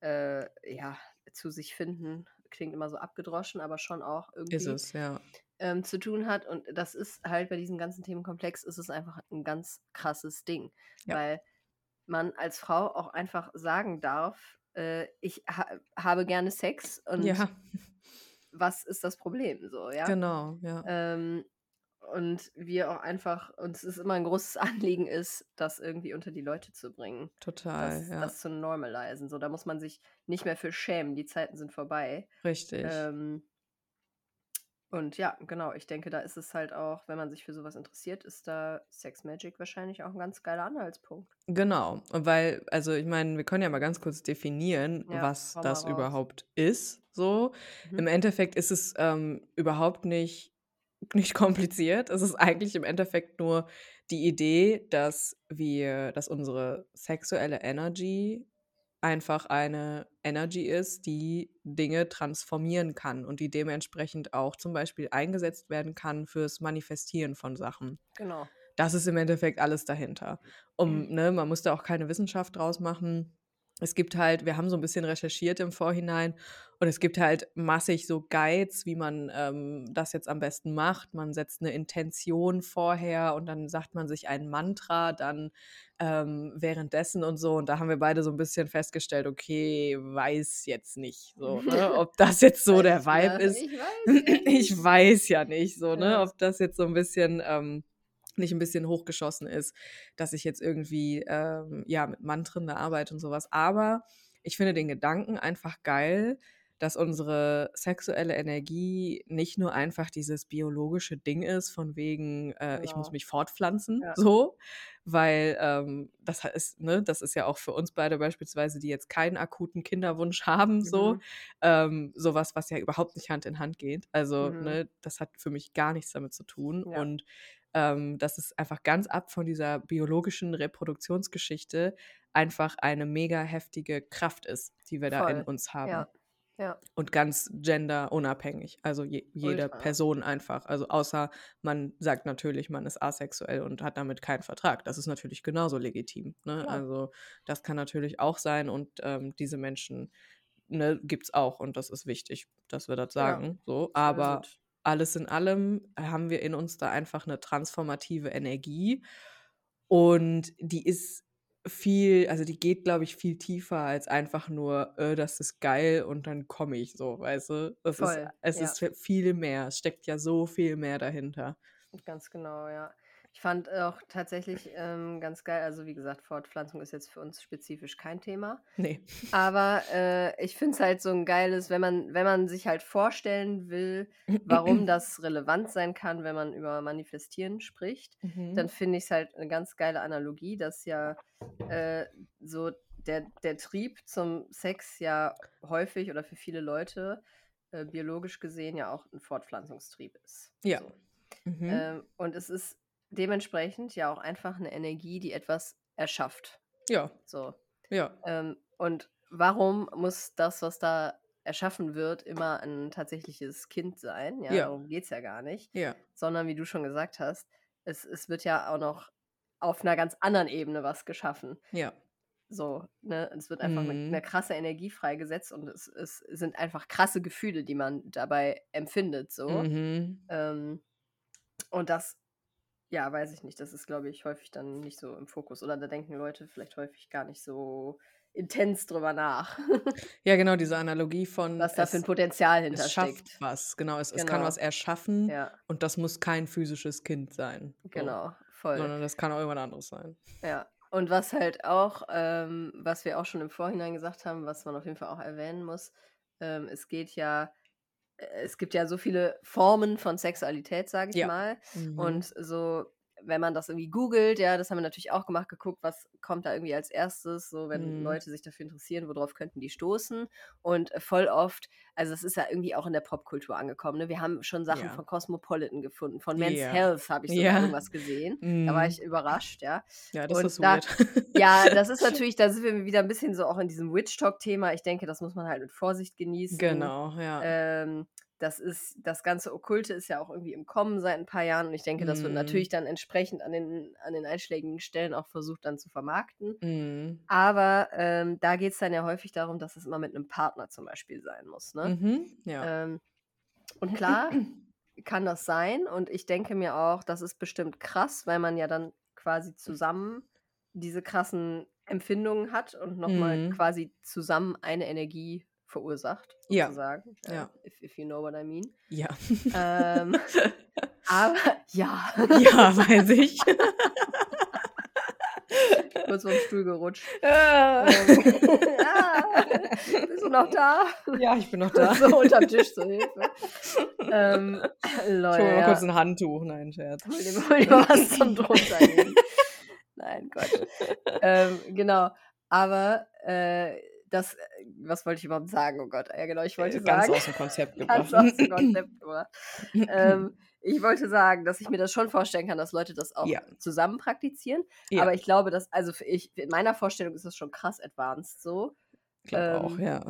Speaker 1: äh, ja, zu sich finden. Klingt immer so abgedroschen, aber schon auch
Speaker 2: ist
Speaker 1: irgendwie
Speaker 2: es, ja,
Speaker 1: ähm, zu tun hat. Und das ist halt bei diesem ganzen Themenkomplex ist es einfach ein ganz krasses Ding,
Speaker 2: ja,
Speaker 1: weil man als Frau auch einfach sagen darf, äh, ich ha habe gerne Sex und
Speaker 2: ja,
Speaker 1: was ist das Problem so, ja?
Speaker 2: genau, ja,
Speaker 1: Ähm, und wir auch einfach, uns ist immer ein großes Anliegen ist, das irgendwie unter die Leute zu bringen,
Speaker 2: total,
Speaker 1: das,
Speaker 2: ja,
Speaker 1: das zu normalisieren. So, da muss man sich nicht mehr für schämen, die Zeiten sind vorbei.
Speaker 2: richtig.
Speaker 1: Ähm, und ja, genau, ich denke, da ist es halt auch, wenn man sich für sowas interessiert, ist da Sex Magic wahrscheinlich auch ein ganz geiler Anhaltspunkt.
Speaker 2: Genau, weil, also ich meine, wir können ja mal ganz kurz definieren,
Speaker 1: Ja,
Speaker 2: was das
Speaker 1: raus.
Speaker 2: überhaupt ist. So, im
Speaker 1: Mhm.
Speaker 2: Endeffekt ist es ähm, überhaupt nicht, nicht kompliziert. Es ist eigentlich im Endeffekt nur die Idee, dass wir, dass unsere sexuelle Energy einfach eine Energy ist, die Dinge transformieren kann und die dementsprechend auch zum Beispiel eingesetzt werden kann fürs Manifestieren von Sachen.
Speaker 1: Genau.
Speaker 2: Das ist im Endeffekt alles dahinter. Um, ne, man muss da auch keine Wissenschaft draus machen. Es gibt halt, wir haben so ein bisschen recherchiert im Vorhinein und es gibt halt massig so Guides, wie man ähm, das jetzt am besten macht. Man setzt eine Intention vorher und dann sagt man sich ein Mantra dann ähm, währenddessen und so. Und da haben wir beide so ein bisschen festgestellt, okay, weiß jetzt nicht, so, ne, ob das jetzt so der Vibe ist.
Speaker 1: Ich weiß,
Speaker 2: ich weiß ja nicht, so, ne, ob das jetzt so ein bisschen ähm, nicht ein bisschen hochgeschossen ist, dass ich jetzt irgendwie ähm, ja mit Mantren da arbeite und sowas. Aber ich finde den Gedanken einfach geil, dass unsere sexuelle Energie nicht nur einfach dieses biologische Ding ist, von wegen, äh, ich muss
Speaker 1: Genau.
Speaker 2: mich fortpflanzen,
Speaker 1: Ja.
Speaker 2: so, weil ähm, das ist, ne, das ist ja auch für uns beide beispielsweise, die jetzt keinen akuten Kinderwunsch haben, so,
Speaker 1: Mhm.
Speaker 2: ähm, sowas, was ja überhaupt nicht Hand in Hand geht. Also,
Speaker 1: Mhm.
Speaker 2: ne, das hat für mich gar nichts damit zu tun.
Speaker 1: Ja.
Speaker 2: Und ähm, dass es einfach ganz ab von dieser biologischen Reproduktionsgeschichte einfach eine mega heftige Kraft ist, die wir da in
Speaker 1: Voll.
Speaker 2: uns haben.
Speaker 1: Ja. Ja.
Speaker 2: Und ganz genderunabhängig. Also je, jede
Speaker 1: Ultra.
Speaker 2: Person einfach. Also außer man sagt natürlich, man ist asexuell und hat damit keinen Vertrag. Das ist natürlich genauso legitim. Ne?
Speaker 1: Klar.
Speaker 2: Also das kann natürlich auch sein und ähm, diese Menschen ne, gibt es auch und das ist wichtig, dass wir das
Speaker 1: Ja.
Speaker 2: sagen. So.
Speaker 1: So
Speaker 2: Aber. Alles in allem haben wir in uns da einfach eine transformative Energie und die ist viel, also die geht, glaube ich, viel tiefer als einfach nur, äh, das ist geil und dann komme ich so, weißt du? Es ist,
Speaker 1: Voll,
Speaker 2: es
Speaker 1: ja.
Speaker 2: ist viel mehr, es steckt ja so viel mehr dahinter.
Speaker 1: Ganz genau, ja. Ich fand auch tatsächlich ähm, ganz geil, also wie gesagt, Fortpflanzung ist jetzt für uns spezifisch kein Thema.
Speaker 2: Nee.
Speaker 1: Aber äh, ich finde es halt so ein geiles, wenn man, wenn man sich halt vorstellen will, warum das relevant sein kann, wenn man über Manifestieren spricht, dann
Speaker 2: Mhm.
Speaker 1: finde ich es halt eine ganz geile Analogie, dass ja äh, so der, der Trieb zum Sex ja häufig oder für viele Leute äh, biologisch gesehen ja auch ein Fortpflanzungstrieb ist.
Speaker 2: Ja.
Speaker 1: So.
Speaker 2: Mhm.
Speaker 1: Ähm, und es ist dementsprechend ja auch einfach eine Energie, die etwas erschafft.
Speaker 2: Ja,
Speaker 1: So.
Speaker 2: ja.
Speaker 1: Ähm, und warum muss das, was da erschaffen wird, immer ein tatsächliches Kind sein? Ja,
Speaker 2: Ja.
Speaker 1: darum geht es ja gar nicht.
Speaker 2: Ja.
Speaker 1: Sondern, wie du schon gesagt hast, es, es wird ja auch noch auf einer ganz anderen Ebene was geschaffen.
Speaker 2: Ja.
Speaker 1: So, ne? Es wird einfach eine,
Speaker 2: Mhm.
Speaker 1: eine krasse Energie freigesetzt und es, es sind einfach krasse Gefühle, die man dabei empfindet. So.
Speaker 2: Mhm.
Speaker 1: Ähm, und das, ja, weiß ich nicht, das ist, glaube ich, häufig dann nicht so im Fokus. Oder da denken Leute vielleicht häufig gar nicht so intens drüber nach,
Speaker 2: Ja, genau, diese Analogie von
Speaker 1: was da für ein Potenzial
Speaker 2: es schafft
Speaker 1: hintersteckt.
Speaker 2: was. Genau, es, es kann
Speaker 1: Genau.
Speaker 2: was erschaffen
Speaker 1: Ja,
Speaker 2: und das muss kein physisches Kind sein. So.
Speaker 1: genau, voll.
Speaker 2: Sondern das kann auch irgendwas anderes sein.
Speaker 1: Ja. Und was halt auch, ähm, was wir auch schon im Vorhinein gesagt haben, was man auf jeden Fall auch erwähnen muss, ähm, es geht ja, es gibt ja so viele Formen von Sexualität, sage ich
Speaker 2: Ja.
Speaker 1: mal.
Speaker 2: Mhm.
Speaker 1: Und so, wenn man das irgendwie googelt, ja, das haben wir natürlich auch gemacht, geguckt, was kommt da irgendwie als erstes, so wenn
Speaker 2: Mhm.
Speaker 1: Leute sich dafür interessieren, worauf könnten die stoßen. Und äh, voll oft, also es ist ja irgendwie auch in der Popkultur angekommen. Ne? Wir haben schon Sachen
Speaker 2: Ja.
Speaker 1: von Cosmopolitan gefunden, von Men's
Speaker 2: Ja.
Speaker 1: Health habe ich sogar
Speaker 2: Ja.
Speaker 1: irgendwas gesehen. Da war
Speaker 2: Mhm.
Speaker 1: ich überrascht, ja.
Speaker 2: Ja, das
Speaker 1: Und
Speaker 2: ist
Speaker 1: da,
Speaker 2: weird.
Speaker 1: ja, das ist natürlich, da sind wir wieder ein bisschen so auch in diesem Witch-Talk-Thema. Ich denke, das muss man halt mit Vorsicht genießen.
Speaker 2: Genau, ja.
Speaker 1: Ähm, das ist, das ganze Okkulte ist ja auch irgendwie im Kommen seit ein paar Jahren und ich denke, das wird
Speaker 2: Mhm.
Speaker 1: natürlich dann entsprechend an den, an den einschlägigen Stellen auch versucht dann zu vermarkten.
Speaker 2: Mhm.
Speaker 1: Aber ähm, da geht es dann ja häufig darum, dass es immer mit einem Partner zum Beispiel sein muss. Ne?
Speaker 2: Mhm. Ja.
Speaker 1: Ähm, und klar kann das sein und ich denke mir auch, das ist bestimmt krass, weil man ja dann quasi zusammen diese krassen Empfindungen hat und nochmal
Speaker 2: Mhm.
Speaker 1: quasi zusammen eine Energie verursacht,
Speaker 2: Ja.
Speaker 1: sozusagen. Ja,
Speaker 2: Ja.
Speaker 1: if, if you know what I mean.
Speaker 2: Ja.
Speaker 1: Ähm, aber ja,
Speaker 2: ja, weiß ich.
Speaker 1: kurz vom Stuhl gerutscht.
Speaker 2: ja,
Speaker 1: Ähm, ah, bist du noch da?
Speaker 2: ich bin noch da.
Speaker 1: so unterm Tisch zur Hilfe. ähm,
Speaker 2: Ich
Speaker 1: Leute,
Speaker 2: hole mal
Speaker 1: ja.
Speaker 2: kurz ein Handtuch. Nein, Scherz.
Speaker 1: Hol dir, hol dir mal was zum drunterlegen. Nein, Gott. Ähm, genau. Aber äh, das, äh, was wollte ich überhaupt sagen? Oh Gott, ja genau, ich wollte
Speaker 2: Äh, Ganz
Speaker 1: sagen,
Speaker 2: aus dem Konzept
Speaker 1: ganz
Speaker 2: gebracht.
Speaker 1: aus dem Konzept gebracht. ähm, ich wollte sagen, dass ich mir das schon vorstellen kann, dass Leute das auch
Speaker 2: Ja.
Speaker 1: zusammen praktizieren.
Speaker 2: Ja.
Speaker 1: Aber ich glaube, dass, also für ich, in meiner Vorstellung ist das schon krass advanced so.
Speaker 2: Ich glaube auch,
Speaker 1: ähm,
Speaker 2: ja.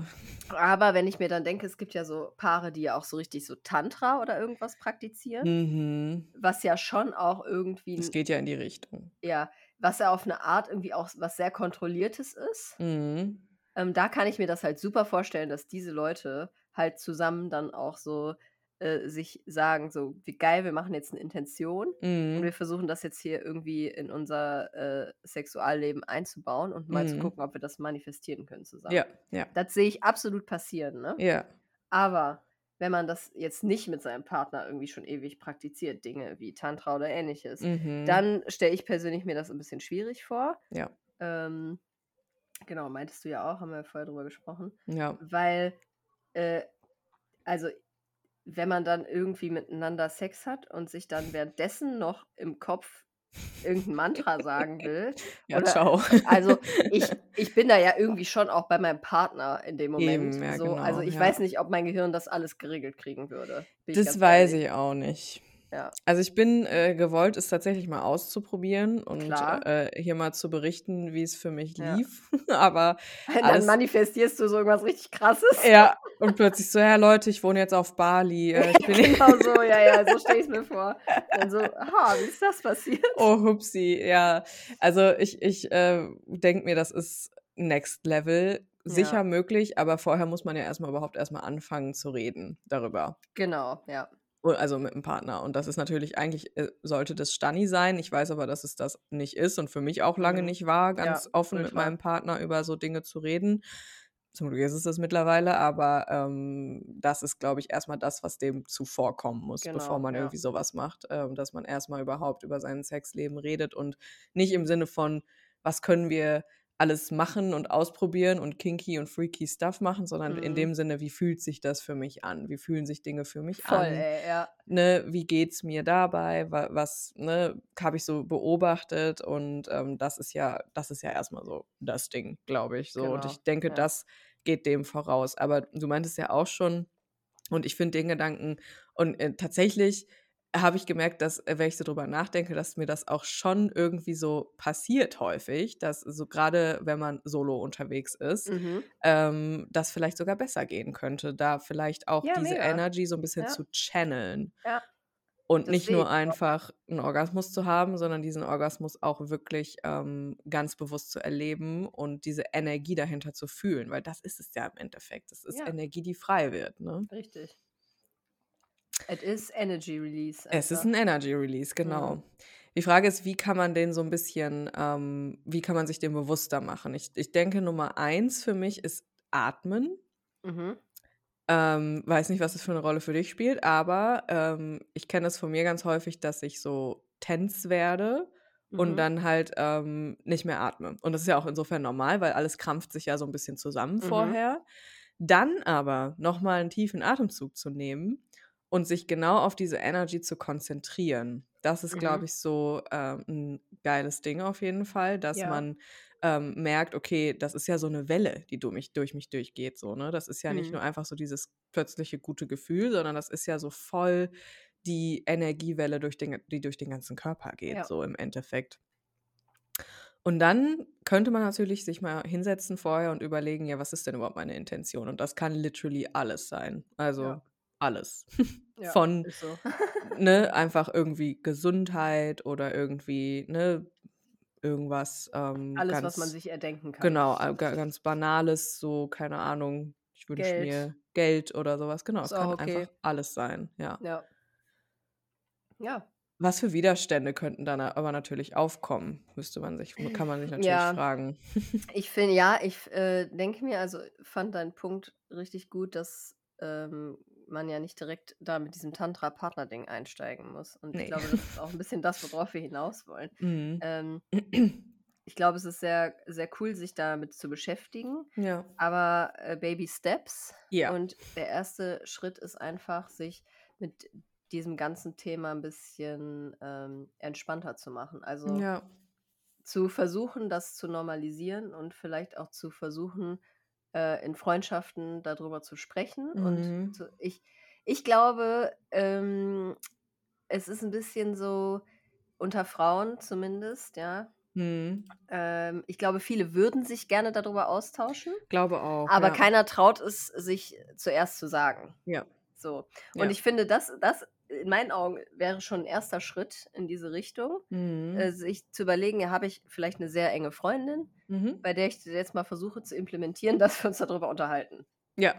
Speaker 1: Aber wenn ich mir dann denke, es gibt ja so Paare, die ja auch so richtig so Tantra oder irgendwas praktizieren,
Speaker 2: Mhm.
Speaker 1: was ja schon auch irgendwie
Speaker 2: Es geht ja in die Richtung.
Speaker 1: Ja, was ja auf eine Art irgendwie auch was sehr Kontrolliertes ist.
Speaker 2: Mhm.
Speaker 1: Ähm, da kann ich mir das halt super vorstellen, dass diese Leute halt zusammen dann auch so äh, sich sagen, so wie geil, wir machen jetzt eine Intention und
Speaker 2: Mhm.
Speaker 1: wir versuchen das jetzt hier irgendwie in unser äh, Sexualleben einzubauen und mal zu
Speaker 2: Mhm.
Speaker 1: gucken, ob wir das manifestieren können zusammen.
Speaker 2: Ja, ja.
Speaker 1: Das sehe ich absolut passieren, ne?
Speaker 2: Ja.
Speaker 1: Aber wenn man das jetzt nicht mit seinem Partner irgendwie schon ewig praktiziert, Dinge wie Tantra oder Ähnliches,
Speaker 2: Mhm.
Speaker 1: dann stelle ich persönlich mir das ein bisschen schwierig vor.
Speaker 2: Ja.
Speaker 1: Ähm, genau, meintest du ja auch, haben wir ja vorher drüber gesprochen.
Speaker 2: Ja.
Speaker 1: Weil, äh, also, wenn man dann irgendwie miteinander Sex hat und sich dann währenddessen noch im Kopf irgendein Mantra sagen will.
Speaker 2: Ja,
Speaker 1: oder,
Speaker 2: ciao.
Speaker 1: Also ich, ich bin da ja irgendwie schon auch bei meinem Partner in dem Moment.
Speaker 2: Eben, ja,
Speaker 1: so.
Speaker 2: genau,
Speaker 1: also ich
Speaker 2: ja.
Speaker 1: weiß nicht, ob mein Gehirn das alles geregelt kriegen würde. ich
Speaker 2: Das weiß
Speaker 1: ehrlich.
Speaker 2: ich auch nicht.
Speaker 1: Ja.
Speaker 2: Also ich bin äh, gewollt, es tatsächlich mal auszuprobieren und äh, hier mal zu berichten, wie es für mich
Speaker 1: Ja.
Speaker 2: lief. Aber
Speaker 1: Dann
Speaker 2: alles,
Speaker 1: manifestierst du so irgendwas richtig krasses.
Speaker 2: ja, und plötzlich so, ja Leute, ich wohne jetzt auf Bali. Äh, ich bin
Speaker 1: genau so, ja, ja, so stelle ich es mir vor. Dann so, aha, wie ist das passiert?
Speaker 2: Oh, hupsi, ja. Also ich, ich äh, denke mir, das ist Next Level. Sicher
Speaker 1: Ja.
Speaker 2: möglich, aber vorher muss man ja erstmal überhaupt erstmal anfangen zu reden darüber.
Speaker 1: Genau, ja.
Speaker 2: Also mit dem Partner. Und das ist natürlich, eigentlich äh, sollte das Stani sein. Ich weiß aber, dass es das nicht ist und für mich auch lange
Speaker 1: Mhm.
Speaker 2: nicht war,
Speaker 1: Ja,
Speaker 2: ganz offen
Speaker 1: voll
Speaker 2: mit
Speaker 1: klar.
Speaker 2: meinem Partner über so Dinge zu reden. Zum Glück ist es das mittlerweile, aber ähm, das ist, glaube ich, erstmal das, was dem zuvorkommen muss, bevor
Speaker 1: Genau,
Speaker 2: man
Speaker 1: ja.
Speaker 2: irgendwie sowas macht, ähm, dass man erstmal überhaupt über sein Sexleben redet und nicht im Sinne von, was können wir alles machen und ausprobieren und kinky und freaky Stuff machen, sondern in
Speaker 1: Mhm.
Speaker 2: dem Sinne, wie fühlt sich das für mich an? Wie fühlen sich Dinge für mich
Speaker 1: Voll,
Speaker 2: an?
Speaker 1: ey, ja.
Speaker 2: ne, wie geht's mir dabei, wa- was, ne, habe ich so beobachtet und ähm, das ist ja, das ist ja erstmal so das Ding, glaube ich, so und
Speaker 1: Genau,
Speaker 2: ich denke,
Speaker 1: ja.
Speaker 2: das geht dem voraus, aber du meintest ja auch schon und ich finde den Gedanken und äh, tatsächlich habe ich gemerkt, dass, äh, wenn ich so drüber nachdenke, dass mir das auch schon irgendwie so passiert häufig, dass so gerade wenn man solo unterwegs ist,
Speaker 1: Mhm.
Speaker 2: ähm, das vielleicht sogar besser gehen könnte, da vielleicht auch
Speaker 1: Ja,
Speaker 2: diese
Speaker 1: mega.
Speaker 2: Energy so ein bisschen
Speaker 1: Ja.
Speaker 2: zu channeln.
Speaker 1: Ja.
Speaker 2: Und
Speaker 1: Das
Speaker 2: nicht nur einfach einen Orgasmus zu haben, sondern diesen Orgasmus auch wirklich ähm, ganz bewusst zu erleben und diese Energie dahinter zu fühlen, weil das ist es ja im Endeffekt. Das ist. Energie, die frei wird. Ne?
Speaker 1: Richtig. Es ist Energy Release.
Speaker 2: Es ist
Speaker 1: einfach.
Speaker 2: ein Energy Release, genau.
Speaker 1: Mhm.
Speaker 2: Die Frage ist, wie kann man den so ein bisschen, ähm, wie kann man sich den bewusster machen? Ich, ich denke, Nummer eins für mich ist Atmen.
Speaker 1: Mhm.
Speaker 2: Ähm, weiß nicht, was das für eine Rolle für dich spielt, aber ähm, ich kenne es von mir ganz häufig, dass ich so tens werde und
Speaker 1: Mhm.
Speaker 2: dann halt ähm, nicht mehr atme. Und das ist ja auch insofern normal, weil alles krampft sich ja so ein bisschen zusammen
Speaker 1: Mhm.
Speaker 2: vorher. Dann aber nochmal einen tiefen Atemzug zu nehmen und sich genau auf diese Energy zu konzentrieren. Das ist, glaube
Speaker 1: Mhm.
Speaker 2: ich, so ähm, ein geiles Ding auf jeden Fall, dass
Speaker 1: Ja.
Speaker 2: man ähm, merkt, okay, das ist ja so eine Welle, die du mich, durch mich durchgeht. So, ne? Das ist ja nicht
Speaker 1: Mhm.
Speaker 2: nur einfach so dieses plötzliche gute Gefühl, sondern das ist ja so voll die Energiewelle, durch den, die durch den ganzen Körper geht,
Speaker 1: Ja.
Speaker 2: so im Endeffekt. Und dann könnte man natürlich sich mal hinsetzen vorher und überlegen, ja, was ist denn überhaupt meine Intention? Und das kann literally alles sein. Also
Speaker 1: Ja.
Speaker 2: Alles.
Speaker 1: Ja,
Speaker 2: Von,
Speaker 1: so.
Speaker 2: ne, einfach irgendwie Gesundheit oder irgendwie, ne, irgendwas ähm,
Speaker 1: Alles, was man
Speaker 2: ganz,
Speaker 1: sich erdenken kann.
Speaker 2: genau, äh, ga- ganz Banales, so, keine Ahnung, ich wünsche mir Geld oder sowas. Genau,
Speaker 1: Ist
Speaker 2: es kann
Speaker 1: okay.
Speaker 2: einfach alles sein, ja.
Speaker 1: Ja. Ja.
Speaker 2: Was für Widerstände könnten dann aber natürlich aufkommen, müsste man sich, kann man sich natürlich
Speaker 1: Ja.
Speaker 2: fragen.
Speaker 1: Ich finde, ja, ich äh, denke mir, also fand deinen Punkt richtig gut, dass ähm, man ja nicht direkt da mit diesem Tantra-Partner-Ding einsteigen muss. Und ich
Speaker 2: Nee.
Speaker 1: glaube, das ist auch ein bisschen das, worauf wir hinaus wollen.
Speaker 2: Mhm.
Speaker 1: Ähm, ich glaube, es ist sehr, sehr cool, sich damit zu beschäftigen.
Speaker 2: Ja.
Speaker 1: Aber äh, Baby Steps.
Speaker 2: Ja.
Speaker 1: Und der erste Schritt ist einfach, sich mit diesem ganzen Thema ein bisschen ähm, entspannter zu machen. Also
Speaker 2: Ja.
Speaker 1: zu versuchen, das zu normalisieren und vielleicht auch zu versuchen, äh, in Freundschaften darüber zu sprechen.
Speaker 2: Mhm.
Speaker 1: Und zu, ich, ich glaube, ähm, es ist ein bisschen so unter Frauen zumindest, ja.
Speaker 2: Mhm.
Speaker 1: Ähm, ich glaube, viele würden sich gerne darüber austauschen,
Speaker 2: Glaube auch.
Speaker 1: aber
Speaker 2: ja.
Speaker 1: keiner traut es, sich zuerst zu sagen.
Speaker 2: Ja.
Speaker 1: So. Und
Speaker 2: Ja.
Speaker 1: ich finde, das, das in meinen Augen wäre schon 'n 1. Schritt in diese Richtung,
Speaker 2: Mhm.
Speaker 1: äh, sich zu überlegen: „Ja, habe ich vielleicht 'ne sehr enge Freundin,
Speaker 2: Mhm.
Speaker 1: bei der ich jetzt mal versuche zu implementieren, dass wir uns da drüber unterhalten?“
Speaker 2: Ja.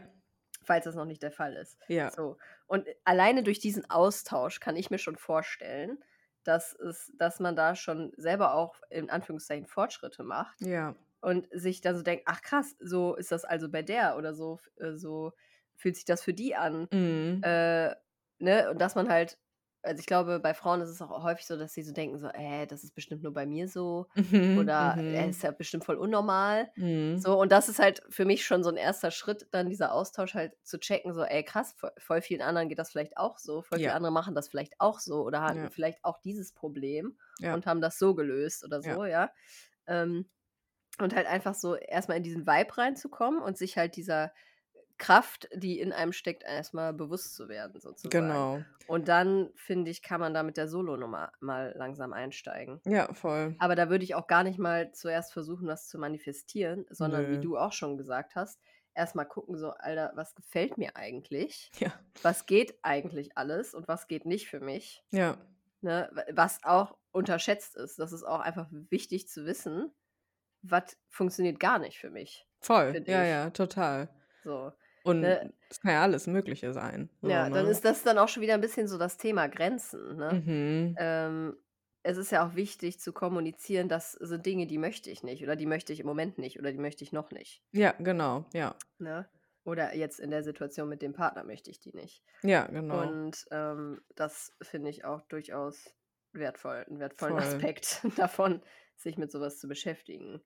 Speaker 1: Falls das noch nicht der Fall ist.
Speaker 2: Ja.
Speaker 1: So. Und alleine durch diesen Austausch kann ich mir schon vorstellen, dass es dass man da schon selber auch in Anführungszeichen Fortschritte macht
Speaker 2: Ja.
Speaker 1: und sich dann so denkt: „Ach krass, so ist das also bei der oder so äh, so fühlt sich das für die an.“
Speaker 2: Mhm.
Speaker 1: Äh, ne? Und dass man halt also, ich glaube, bei Frauen ist es auch häufig so, dass sie so denken so: „Äh, das ist bestimmt nur bei mir so“
Speaker 2: Mhm,
Speaker 1: oder „Äh,
Speaker 2: mhm.
Speaker 1: ist ja bestimmt voll unnormal.“
Speaker 2: Mhm.
Speaker 1: So, und das ist halt für mich schon so 'n 1. Schritt, dann dieser Austausch halt zu checken, so: „Ey krass, vo voll vielen anderen geht das vielleicht auch so. Voll viele
Speaker 2: Ja.
Speaker 1: andere machen das vielleicht auch so oder hatten
Speaker 2: Ja.
Speaker 1: vielleicht auch dieses Problem
Speaker 2: Ja.
Speaker 1: und haben das so gelöst oder so“, ja? Ähm, und halt einfach so erst mal in diesen Vibe reinzukommen und sich halt dieser Kraft, die in einem steckt, erst mal bewusst zu werden sozusagen.
Speaker 2: Genau.
Speaker 1: Und dann, finde ich, kann man da mit der Solonummer mal langsam einsteigen.
Speaker 2: Ja, voll.
Speaker 1: Aber da würde ich auch gar nicht mal zuerst versuchen, was zu manifestieren, sondern wie
Speaker 2: Nö.
Speaker 1: du auch schon gesagt hast, erst mal gucken so: „Alter, was gefällt mir eigentlich?
Speaker 2: Ja.
Speaker 1: Was geht eigentlich alles und was geht nicht für mich?“
Speaker 2: Ja.
Speaker 1: Ne? Was auch unterschätzt ist. Das ist auch einfach wichtig zu wissen, was funktioniert gar nicht für mich,
Speaker 2: Voll. Ja,
Speaker 1: ich.
Speaker 2: ja, total.
Speaker 1: So,
Speaker 2: Und
Speaker 1: ne?
Speaker 2: es kann ja alles Mögliche sein, so,
Speaker 1: Ja, dann
Speaker 2: ne?
Speaker 1: ist das dann auch schon wieder 'n bisschen so das Thema Grenzen, ne?
Speaker 2: Mhm.
Speaker 1: Ähm, es ist ja auch wichtig zu kommunizieren, das sind Dinge, die möchte ich nicht oder die möchte ich im Moment nicht oder die möchte ich noch nicht.
Speaker 2: Ja, genau, ja.
Speaker 1: Ne? Oder jetzt in der Situation mit dem Partner möchte ich die nicht.
Speaker 2: Ja, genau.
Speaker 1: Und, ähm, das finde ich auch durchaus wertvoll 'n wertvollen
Speaker 2: Voll.
Speaker 1: Aspekt davon, sich mit so was zu beschäftigen.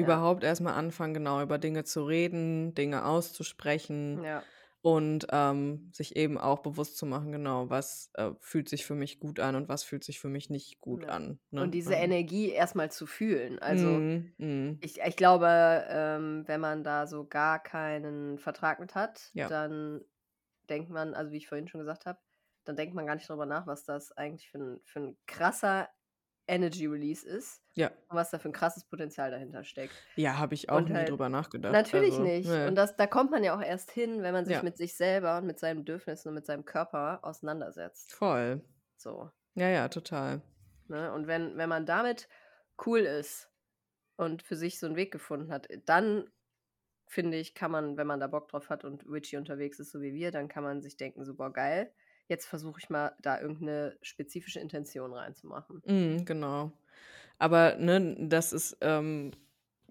Speaker 1: Ja.
Speaker 2: Überhaupt erst mal anfangen, genau über Dinge zu reden, Dinge auszusprechen
Speaker 1: Ja.
Speaker 2: und, ähm, sich eben auch bewusst zu machen, genau, was, äh, fühlt sich für mich gut an und was fühlt sich für mich nicht gut
Speaker 1: Ja.
Speaker 2: an,
Speaker 1: Und
Speaker 2: ne?
Speaker 1: diese
Speaker 2: Ähm.
Speaker 1: Energie erst mal zu fühlen. Also,
Speaker 2: Mhm, mhm.
Speaker 1: ich ich glaube, ähm, wenn man da so gar keinen Vertrag mit hat,
Speaker 2: Ja.
Speaker 1: dann denkt man also, wie ich vorhin schon gesagt habe, dann denkt man gar nicht drüber nach, was das eigentlich für 'n für 'n krasser Energy Release ist
Speaker 2: Ja.
Speaker 1: und was da für 'n krasses Potenzial dahinter steckt.
Speaker 2: Ja, habe ich auch
Speaker 1: Und
Speaker 2: nie
Speaker 1: halt
Speaker 2: drüber nachgedacht.
Speaker 1: natürlich
Speaker 2: Also,
Speaker 1: nicht.
Speaker 2: ne.
Speaker 1: Und das da kommt man ja auch erst hin, wenn man sich
Speaker 2: Ja.
Speaker 1: mit sich selber und mit seinen Bedürfnissen und mit seinem Körper auseinandersetzt.
Speaker 2: Voll.
Speaker 1: So.
Speaker 2: Ja, ja, total.
Speaker 1: Ne? Und wenn wenn man damit cool ist und für sich so 'n Weg gefunden hat, dann finde ich, kann man, wenn man da Bock drauf hat und witchy unterwegs ist, so wie wir, dann kann man sich denken so: „Boah, geil, jetzt versuche ich mal, da irgend 'ne spezifische Intention reinzumachen.“
Speaker 2: Mhm, genau. Aber, ne, dass es, ähm,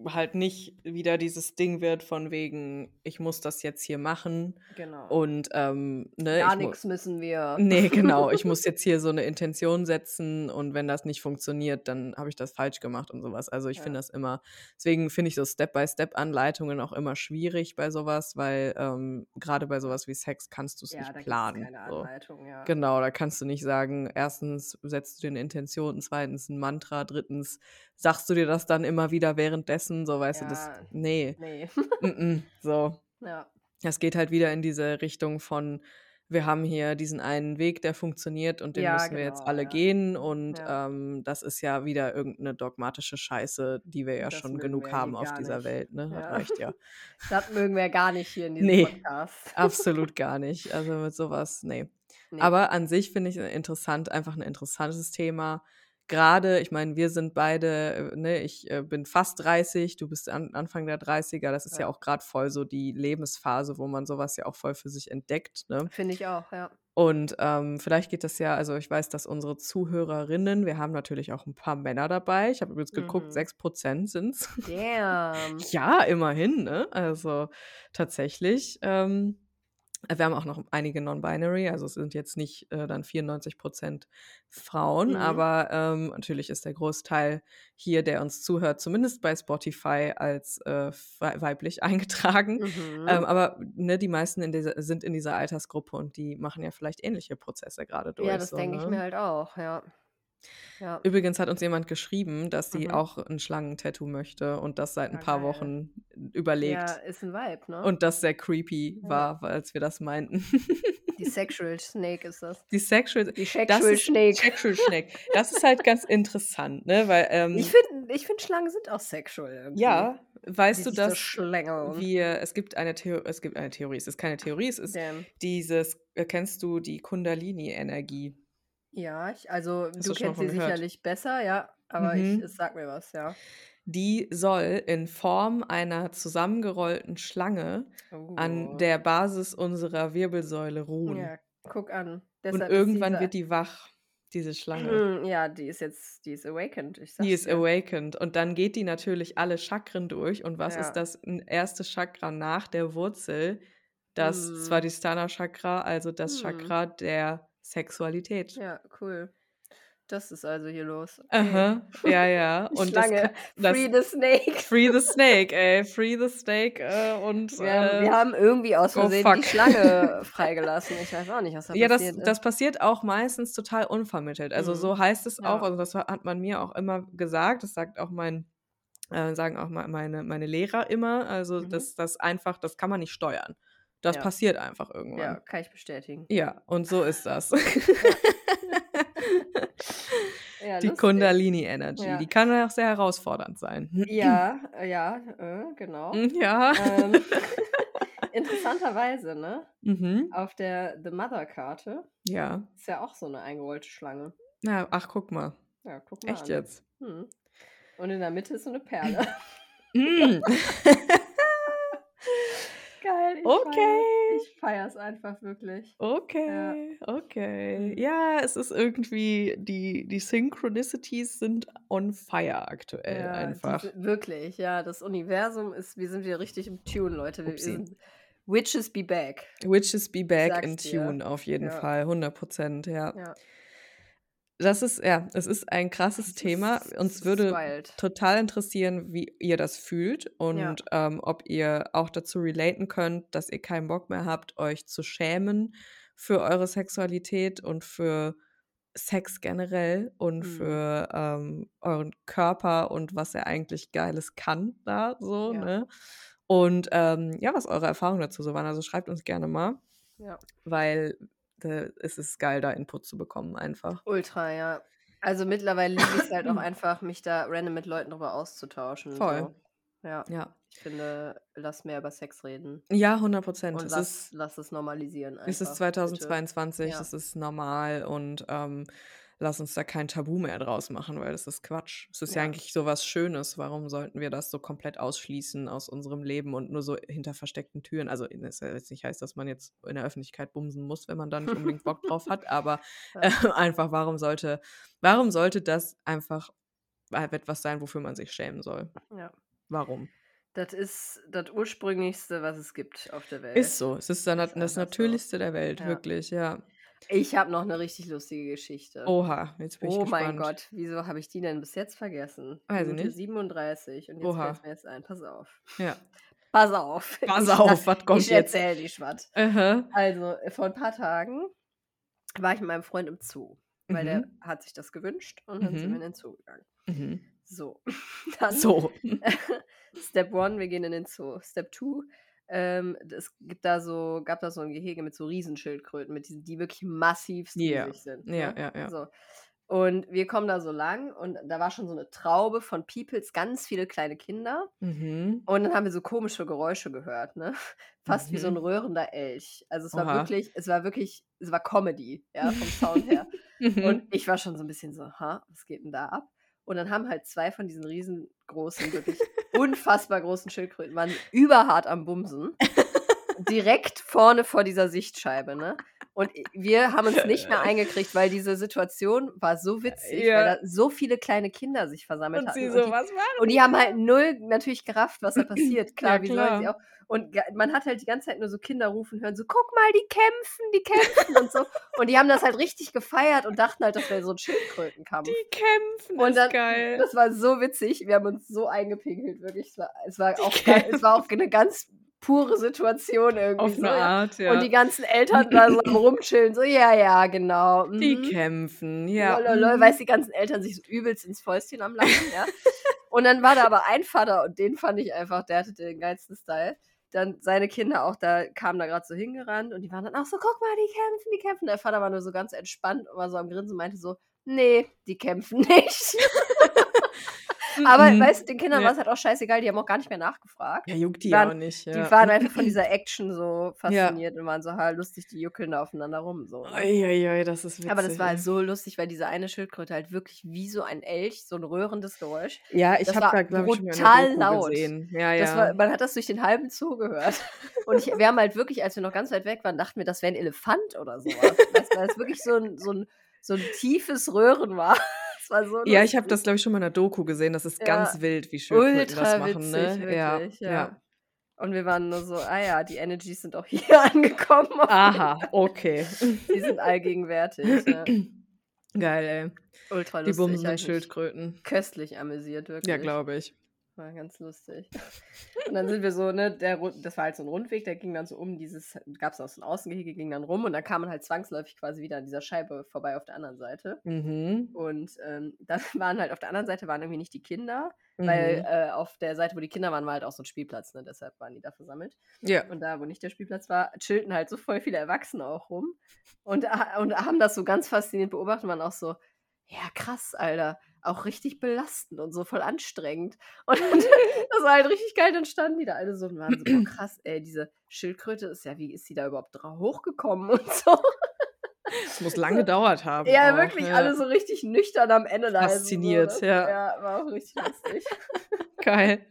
Speaker 2: halt nicht wieder dieses Ding wird von wegen: „Ich muss das jetzt hier machen
Speaker 1: Genau.
Speaker 2: und, ähm, ne,
Speaker 1: Gar
Speaker 2: ich mu“
Speaker 1: nix müssen wir.
Speaker 2: Ne, genau. „Ich muss jetzt hier so 'ne Intention setzen und wenn das nicht funktioniert, dann habe ich das falsch gemacht“ und so was. Also, ich
Speaker 1: Ja.
Speaker 2: finde das immer deswegen finde ich so Step-by-Step-Anleitungen auch immer schwierig bei so was, weil, ähm, grade bei so was wie Sex kannst du's
Speaker 1: Ja,
Speaker 2: nicht
Speaker 1: da
Speaker 2: planen,
Speaker 1: keine
Speaker 2: so.
Speaker 1: Anleitung, ja.
Speaker 2: Genau, da kannst du nicht sagen, 1. setzt du dir 'ne Intention, 2. 'n Mantra, 3. sagst du dir das dann immer wieder währenddessen, so, weißt du, das
Speaker 1: Ja,
Speaker 2: ne.
Speaker 1: ne.
Speaker 2: M-m, so.
Speaker 1: Ja.
Speaker 2: Das geht halt wieder in diese Richtung von: „Wir haben hier diesen einen Weg, der funktioniert und den
Speaker 1: Ja,
Speaker 2: müssen wir jetzt
Speaker 1: genau,
Speaker 2: alle
Speaker 1: ja.
Speaker 2: gehen“ und,
Speaker 1: Ja.
Speaker 2: ähm, das ist ja wieder irgend 'ne dogmatische Scheiße, die wir ja
Speaker 1: Das
Speaker 2: schon genug haben auf dieser
Speaker 1: nicht.
Speaker 2: Welt, ne?
Speaker 1: Ja.
Speaker 2: Reicht ja.
Speaker 1: Das mögen wir gar nicht hier in diesem
Speaker 2: Ne,
Speaker 1: Podcast.
Speaker 2: absolut gar nicht. Also, mit so was, ne.
Speaker 1: Ne.
Speaker 2: Aber an sich finde ich, interessant einfach 'n interessantes Thema. Grade ich meine, wir sind beide, äh, ne ich, äh, bin fast 30, du bist An Anfang der 30er. Das ist ja
Speaker 1: Ja.
Speaker 2: auch grad voll so die Lebensphase, wo man so was ja auch voll für sich entdeckt, ne?
Speaker 1: Finde ich auch, ja.
Speaker 2: Und, ähm, vielleicht geht das ja also, ich weiß, dass unsere Zuhörerinnen wir haben natürlich auch 'n paar Männer dabei. Ich habe übrigens geguckt,
Speaker 1: Mhm.
Speaker 2: 6% sind's.
Speaker 1: Damn.
Speaker 2: Ja, immerhin, ne? Also, tatsächlich, ähm wir haben auch noch einige Non-Binary, also, es sind jetzt nicht, äh, dann 94% Frauen,
Speaker 1: Mhm.
Speaker 2: aber, ähm, natürlich ist der Großteil hier, der uns zuhört, zumindest bei Spotify als, äh, wei weiblich eingetragen. Ähm,
Speaker 1: Mhm.
Speaker 2: aber, ne, die meisten in dieser sind in dieser Altersgruppe und die machen ja vielleicht ähnliche Prozesse grade durch,
Speaker 1: Ja, das
Speaker 2: so,
Speaker 1: denke ich mir
Speaker 2: ne?
Speaker 1: halt auch, ja. Ja.
Speaker 2: Übrigens hat uns jemand geschrieben, dass sie
Speaker 1: Mhm.
Speaker 2: auch 'n Schlangen-Tattoo möchte und das seit 'n
Speaker 1: Ja,
Speaker 2: paar
Speaker 1: geil.
Speaker 2: Wochen
Speaker 1: Ja,
Speaker 2: überlegt
Speaker 1: ist 'n Vibe, ne?
Speaker 2: und das sehr creepy
Speaker 1: Ja.
Speaker 2: war, als wir das meinten.
Speaker 1: Die Sexual Snake ist das.
Speaker 2: Die Sexual
Speaker 1: Die
Speaker 2: das
Speaker 1: Sexual
Speaker 2: ist
Speaker 1: Snake.
Speaker 2: Sexual Snake. Das ist halt ganz interessant, ne, weil,
Speaker 1: Ich
Speaker 2: ähm
Speaker 1: finde ich finde, Schlangen sind auch sexual irgendwie.
Speaker 2: Ja, weißt
Speaker 1: Die
Speaker 2: du,
Speaker 1: so
Speaker 2: dass
Speaker 1: schlängeln.
Speaker 2: wir es gibt eine Theo es gibt eine Theorie, es ist keine Theorie, es ist
Speaker 1: Damn.
Speaker 2: dieses äh, kennst du die Kundalini-Energie?
Speaker 1: Ja, ich also,
Speaker 2: Hast
Speaker 1: du kennst sie sicherlich besser, ja, aber ich
Speaker 2: Mhm.
Speaker 1: es sagt mir was, ja.
Speaker 2: Die soll in Form einer zusammengerollten Schlange an
Speaker 1: Oh.
Speaker 2: der Basis unserer Wirbelsäule ruhen.
Speaker 1: Ja, guck an.
Speaker 2: Und
Speaker 1: Deshalb ist
Speaker 2: irgendwann wird die wach, diese Schlange.
Speaker 1: ja, die ist jetzt die ist awakened, ich
Speaker 2: Die ist
Speaker 1: dir.
Speaker 2: awakened und dann geht die natürlich alle Chakren durch und was
Speaker 1: Ja.
Speaker 2: ist das erste Chakra nach der Wurzel? Das
Speaker 1: Mhm.
Speaker 2: Svadhisthana Chakra, also das
Speaker 1: Mhm.
Speaker 2: Chakra der Sexualität.
Speaker 1: Ja, cool. Das ist also hier los. Okay.
Speaker 2: Aha, ja, ja. Und das das
Speaker 1: Free the snake.
Speaker 2: Free the snake, ey. Free the snake, äh, und,
Speaker 1: Wir haben wir
Speaker 2: äh
Speaker 1: haben irgendwie aus
Speaker 2: oh
Speaker 1: Versehen
Speaker 2: fuck.
Speaker 1: die Schlange freigelassen. Ich weiß auch nicht, was da
Speaker 2: Ja, das
Speaker 1: passiert
Speaker 2: das
Speaker 1: ist.
Speaker 2: passiert auch meistens total unvermittelt. Also,
Speaker 1: Mhm.
Speaker 2: so heißt es auch,
Speaker 1: Ja.
Speaker 2: also, das hat man mir auch immer gesagt. Das sagt auch mein äh, sagen auch mei meine meine Lehrer immer. Also,
Speaker 1: Mhm.
Speaker 2: das das einfach das kann man nicht steuern. Das
Speaker 1: Ja.
Speaker 2: passiert einfach
Speaker 1: Ja,
Speaker 2: irgendwann.
Speaker 1: kann ich bestätigen.
Speaker 2: Ja, und so ist das.
Speaker 1: Ja,
Speaker 2: Die. Kundalini Energy,
Speaker 1: Ja.
Speaker 2: die kann auch sehr herausfordernd sein.
Speaker 1: Ja, äh, ja, äh, genau.
Speaker 2: Hm, ja.
Speaker 1: Ähm, interessanterweise, ne?
Speaker 2: Mhm.
Speaker 1: Auf der The Mother-Karte
Speaker 2: Ja.
Speaker 1: ist ja auch so eine eingerollte Schlange.
Speaker 2: Ja, ach, guck mal.
Speaker 1: Ja, guck mal
Speaker 2: Echt
Speaker 1: an.
Speaker 2: jetzt?
Speaker 1: Mhm. Und in der Mitte ist so eine Perle.
Speaker 2: Mm.
Speaker 1: Geil, ich
Speaker 2: Okay.
Speaker 1: feier's. Ich feier's einfach wirklich.
Speaker 2: Okay, okay.
Speaker 1: Mhm.
Speaker 2: Ja, es ist irgendwie die die Synchronicities sind on fire aktuell
Speaker 1: Ja, die
Speaker 2: einfach.
Speaker 1: si wirklich, ja, das Universum ist wir sind wieder richtig im Tune, Leute. Wir wir sind Witches be back.
Speaker 2: Witches be back in
Speaker 1: dir.
Speaker 2: tune auf jeden
Speaker 1: Ja.
Speaker 2: Fall, 100 ja.
Speaker 1: Ja.
Speaker 2: Das ist ja, es ist ein krasses
Speaker 1: Es
Speaker 2: Thema. Uns würde
Speaker 1: wild.
Speaker 2: total interessieren, wie ihr das fühlt
Speaker 1: Ja.
Speaker 2: und, ähm, ob ihr auch dazu relaten könnt, dass ihr keinen Bock mehr habt, euch zu schämen für eure Sexualität und für Sex generell und
Speaker 1: Mhm.
Speaker 2: für, ähm, euren Körper und was er eigentlich Geiles kann da so,
Speaker 1: Ja.
Speaker 2: ne? Und, ähm, ja, was eure Erfahrungen dazu so waren. Also, schreibt uns gerne mal,
Speaker 1: Ja.
Speaker 2: weil, es ist geil, da Input zu bekommen einfach.
Speaker 1: Ultra, ja. Also, mittlerweile liebe ich's halt auch einfach, mich da random mit Leuten drüber auszutauschen,
Speaker 2: Voll.
Speaker 1: so. Ja.
Speaker 2: Ja.
Speaker 1: Ich finde, lass mehr über Sex reden.
Speaker 2: Ja, 100
Speaker 1: Und
Speaker 2: Es
Speaker 1: lass
Speaker 2: ist
Speaker 1: lass es normalisieren
Speaker 2: es ist
Speaker 1: einfach, bitte.
Speaker 2: 2022,
Speaker 1: Ja.
Speaker 2: es ist normal und, ähm, lass uns da kein Tabu mehr draus machen, weil das ist Quatsch. Es ist ja
Speaker 1: Ja.
Speaker 2: eigentlich so was Schönes. Warum sollten wir das so komplett ausschließen aus unserem Leben und nur so hinter versteckten Türen? Also, das jetzt nicht heißt, dass man jetzt in der Öffentlichkeit bumsen muss, wenn man da nicht unbedingt Bock drauf hat, aber, äh, einfach, warum sollte warum sollte das einfach halt etwas sein, wofür man sich schämen soll?
Speaker 1: Ja.
Speaker 2: Warum?
Speaker 1: Das ist das Ursprünglichste, was es gibt auf der Welt.
Speaker 2: Ist so. Es ist dann
Speaker 1: Ist
Speaker 2: das
Speaker 1: einfach so.
Speaker 2: Natürlichste der Welt,
Speaker 1: Ja.
Speaker 2: wirklich, ja.
Speaker 1: Ich habe noch 'ne richtig lustige Geschichte.
Speaker 2: Oha, jetzt bin ich
Speaker 1: Oh mein
Speaker 2: gespannt.
Speaker 1: Gott, wieso habe ich die denn bis jetzt vergessen?
Speaker 2: Weiß ich
Speaker 1: Minute
Speaker 2: nicht.
Speaker 1: 37 und jetzt
Speaker 2: Oha.
Speaker 1: fällt's mir jetzt ein. Pass auf.
Speaker 2: Ja.
Speaker 1: Pass auf.
Speaker 2: Pass
Speaker 1: Ich
Speaker 2: auf, was kommt
Speaker 1: ich
Speaker 2: jetzt?
Speaker 1: erzähle die Schwatt.
Speaker 2: Aha.
Speaker 1: Also, äh, vor 'n paar Tagen war ich mit meinem Freund im Zoo, weil der
Speaker 2: Mhm.
Speaker 1: hat sich das gewünscht und dann sind wir
Speaker 2: Mhm.
Speaker 1: in den Zoo gegangen.
Speaker 2: Mhm.
Speaker 1: So, dann
Speaker 2: So.
Speaker 1: Step 1, wir gehen in den Zoo. Step 2, ähm, es gibt da so gab da so 'n Gehege mit so Riesenschildkröten, mit diesen die wirklich
Speaker 2: Ja.
Speaker 1: riesig sind,
Speaker 2: Ja,
Speaker 1: ne?
Speaker 2: ja, ja.
Speaker 1: So. Und wir kommen da so lang und da war schon so 'ne Traube von Peoples, ganz viele kleine Kinder.
Speaker 2: Mhm.
Speaker 1: Und dann haben wir so komische Geräusche gehört, ne? Fast wie so 'n
Speaker 2: Mhm.
Speaker 1: röhrender Elch. Also, es war
Speaker 2: Oha.
Speaker 1: wirklich es war wirklich es war Comedy, ja, vom Sound her.
Speaker 2: Mhm.
Speaker 1: Und ich war schon so 'n bisschen so: „Ha, was geht 'n da ab?“ Und dann haben halt 2 von diesen riesengroßen, wirklich unfassbar großen Schildkröten waren überhart am Bumsen. Direkt vorne vor dieser Sichtscheibe, ne? Und wir haben uns nicht mehr eingekriegt, weil diese Situation war so witzig, weil
Speaker 2: Ja.
Speaker 1: da so viele kleine Kinder sich versammelt
Speaker 2: Und
Speaker 1: hatten.
Speaker 2: sie
Speaker 1: Und
Speaker 2: so:
Speaker 1: die
Speaker 2: „Was machen
Speaker 1: und die haben halt null natürlich gerafft, was da passiert. Klar,
Speaker 2: Ja,
Speaker 1: wie sollen sie
Speaker 2: klar.
Speaker 1: auch? Und man hat halt die ganze Zeit nur so Kinder rufen hören, so: „Guck mal, die kämpfen, die kämpfen“ und so. Und die haben das halt richtig gefeiert und dachten halt, das wäre so 'n Schildkrötenkampf.
Speaker 2: Die kämpfen,
Speaker 1: Und
Speaker 2: ist
Speaker 1: dann
Speaker 2: geil.
Speaker 1: das war so witzig. Wir haben uns so eingepinkelt, wirklich. Es war es war auch es war auch 'ne ganz pure Situation irgendwie
Speaker 2: Auf
Speaker 1: so,
Speaker 2: 'ne
Speaker 1: ja.
Speaker 2: Art, ja.
Speaker 1: Und die ganzen Eltern da so Rumchillen, so: „Ja, ja, genau,
Speaker 2: Die
Speaker 1: mhm.
Speaker 2: kämpfen, ja,
Speaker 1: Lol, lol, lol,
Speaker 2: mhm.
Speaker 1: weißt die ganzen Eltern sich so übelst ins Fäustchen am Lachen, ja. Und dann war da aber ein Vater und den fand ich einfach der hatte den geilsten Style. Dann seine Kinder auch, da kamen da grad so hingerannt und die waren dann auch so: „Guck mal, die kämpfen, die kämpfen.“ Der Vater war nur so ganz entspannt und war so am Grinsen und meinte so: „Ne, die kämpfen nicht.“
Speaker 2: Mm,
Speaker 1: Aber
Speaker 2: Mhm.
Speaker 1: weißt du, den Kindern
Speaker 2: Ja.
Speaker 1: war es halt auch scheißegal, die haben auch gar nicht mehr nachgefragt.
Speaker 2: Ja, juckt die
Speaker 1: Die waren-
Speaker 2: auch nicht,
Speaker 1: Die
Speaker 2: ja.
Speaker 1: waren einfach von dieser Action so fasziniert und waren so, ha, lustig, die juckeln da aufeinander rum. So, ne?
Speaker 2: Uiuiui, das ist witzig.
Speaker 1: Aber das war halt so lustig, weil diese eine Schildkröte halt wirklich wie so ein Elch, so ein röhrendes Geräusch.
Speaker 2: Ja, ich habe da, glaube ich,
Speaker 1: brutal laut.
Speaker 2: gesehen. Ja, ja.
Speaker 1: war, man hat das durch den halben Zoo gehört. Und ich, wir haben halt wirklich, als wir noch ganz weit weg waren, dachten wir, das wäre ein Elefant oder sowas. Weil es wirklich so ein, so, ein, so ein tiefes Röhren war. Das war so
Speaker 2: ja, ich habe das, glaube ich, schon mal in der Doku gesehen. Das ist
Speaker 1: Ja,
Speaker 2: ganz wild, wie das
Speaker 1: Ultra
Speaker 2: machen,
Speaker 1: witzig,
Speaker 2: ne? Ja,
Speaker 1: wirklich, ja.
Speaker 2: ja.
Speaker 1: Und wir waren nur so, ah ja, die Energies sind auch hier angekommen.
Speaker 2: Aha, okay.
Speaker 1: Die sind allgegenwärtig. Ja.
Speaker 2: Geil, ey.
Speaker 1: Ultra
Speaker 2: Die
Speaker 1: lustig. ich mich
Speaker 2: Schildkröten.
Speaker 1: köstlich amüsiert, wirklich.
Speaker 2: Ja, glaube ich.
Speaker 1: War ganz lustig. Und dann sind wir so, ne, der, das war halt so ein Rundweg, der ging dann so um dieses, gab es auch so ein Außengehege, ging dann rum und dann kam man halt zwangsläufig quasi wieder an dieser Scheibe vorbei auf der anderen Seite.
Speaker 2: Mhm.
Speaker 1: Und ähm, dann waren halt auf der anderen Seite waren irgendwie nicht die Kinder, weil
Speaker 2: Mhm.
Speaker 1: äh, auf der Seite, wo die Kinder waren, war halt auch so ein Spielplatz, ne? Deshalb waren die da versammelt.
Speaker 2: Ja.
Speaker 1: Und da, wo nicht der Spielplatz war, chillten halt so voll viele Erwachsene auch rum und, ha- und haben das so ganz fasziniert beobachtet und waren auch so, ja krass, Alter, auch richtig belastend und so voll anstrengend. Und das war halt richtig geil, dann standen die da alle so und waren so, boah, krass, ey, diese Schildkröte ist ja, wie ist die da überhaupt drauf hochgekommen und so.
Speaker 2: Es muss lang gedauert haben.
Speaker 1: Ja,
Speaker 2: auch,
Speaker 1: wirklich
Speaker 2: ja.
Speaker 1: alle so richtig nüchtern am Ende da.
Speaker 2: Fasziniert,
Speaker 1: also so,
Speaker 2: ja.
Speaker 1: Ja, war auch richtig lustig.
Speaker 2: Geil.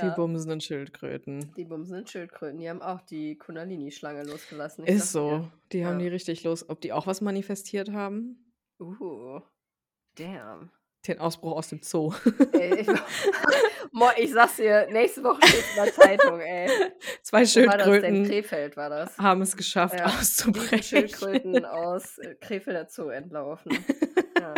Speaker 2: Die
Speaker 1: Ja.
Speaker 2: bumsenden Schildkröten.
Speaker 1: Die bumsenden Schildkröten, die haben auch die Kundalini-Schlange losgelassen. ich
Speaker 2: Ist
Speaker 1: dir.
Speaker 2: so. Die haben
Speaker 1: Ja.
Speaker 2: die richtig los. Ob die auch was manifestiert haben?
Speaker 1: Uh, damn.
Speaker 2: Den Ausbruch aus dem Zoo.
Speaker 1: Ey, ich, ich sag's dir, nächste Woche steht in der Zeitung, ey.
Speaker 2: Zwei? Schildkröten
Speaker 1: Krefeld war das.
Speaker 2: haben es geschafft,
Speaker 1: Ja,
Speaker 2: auszubrechen.
Speaker 1: Schildkröten aus äh, Krefelder Zoo entlaufen. Ja.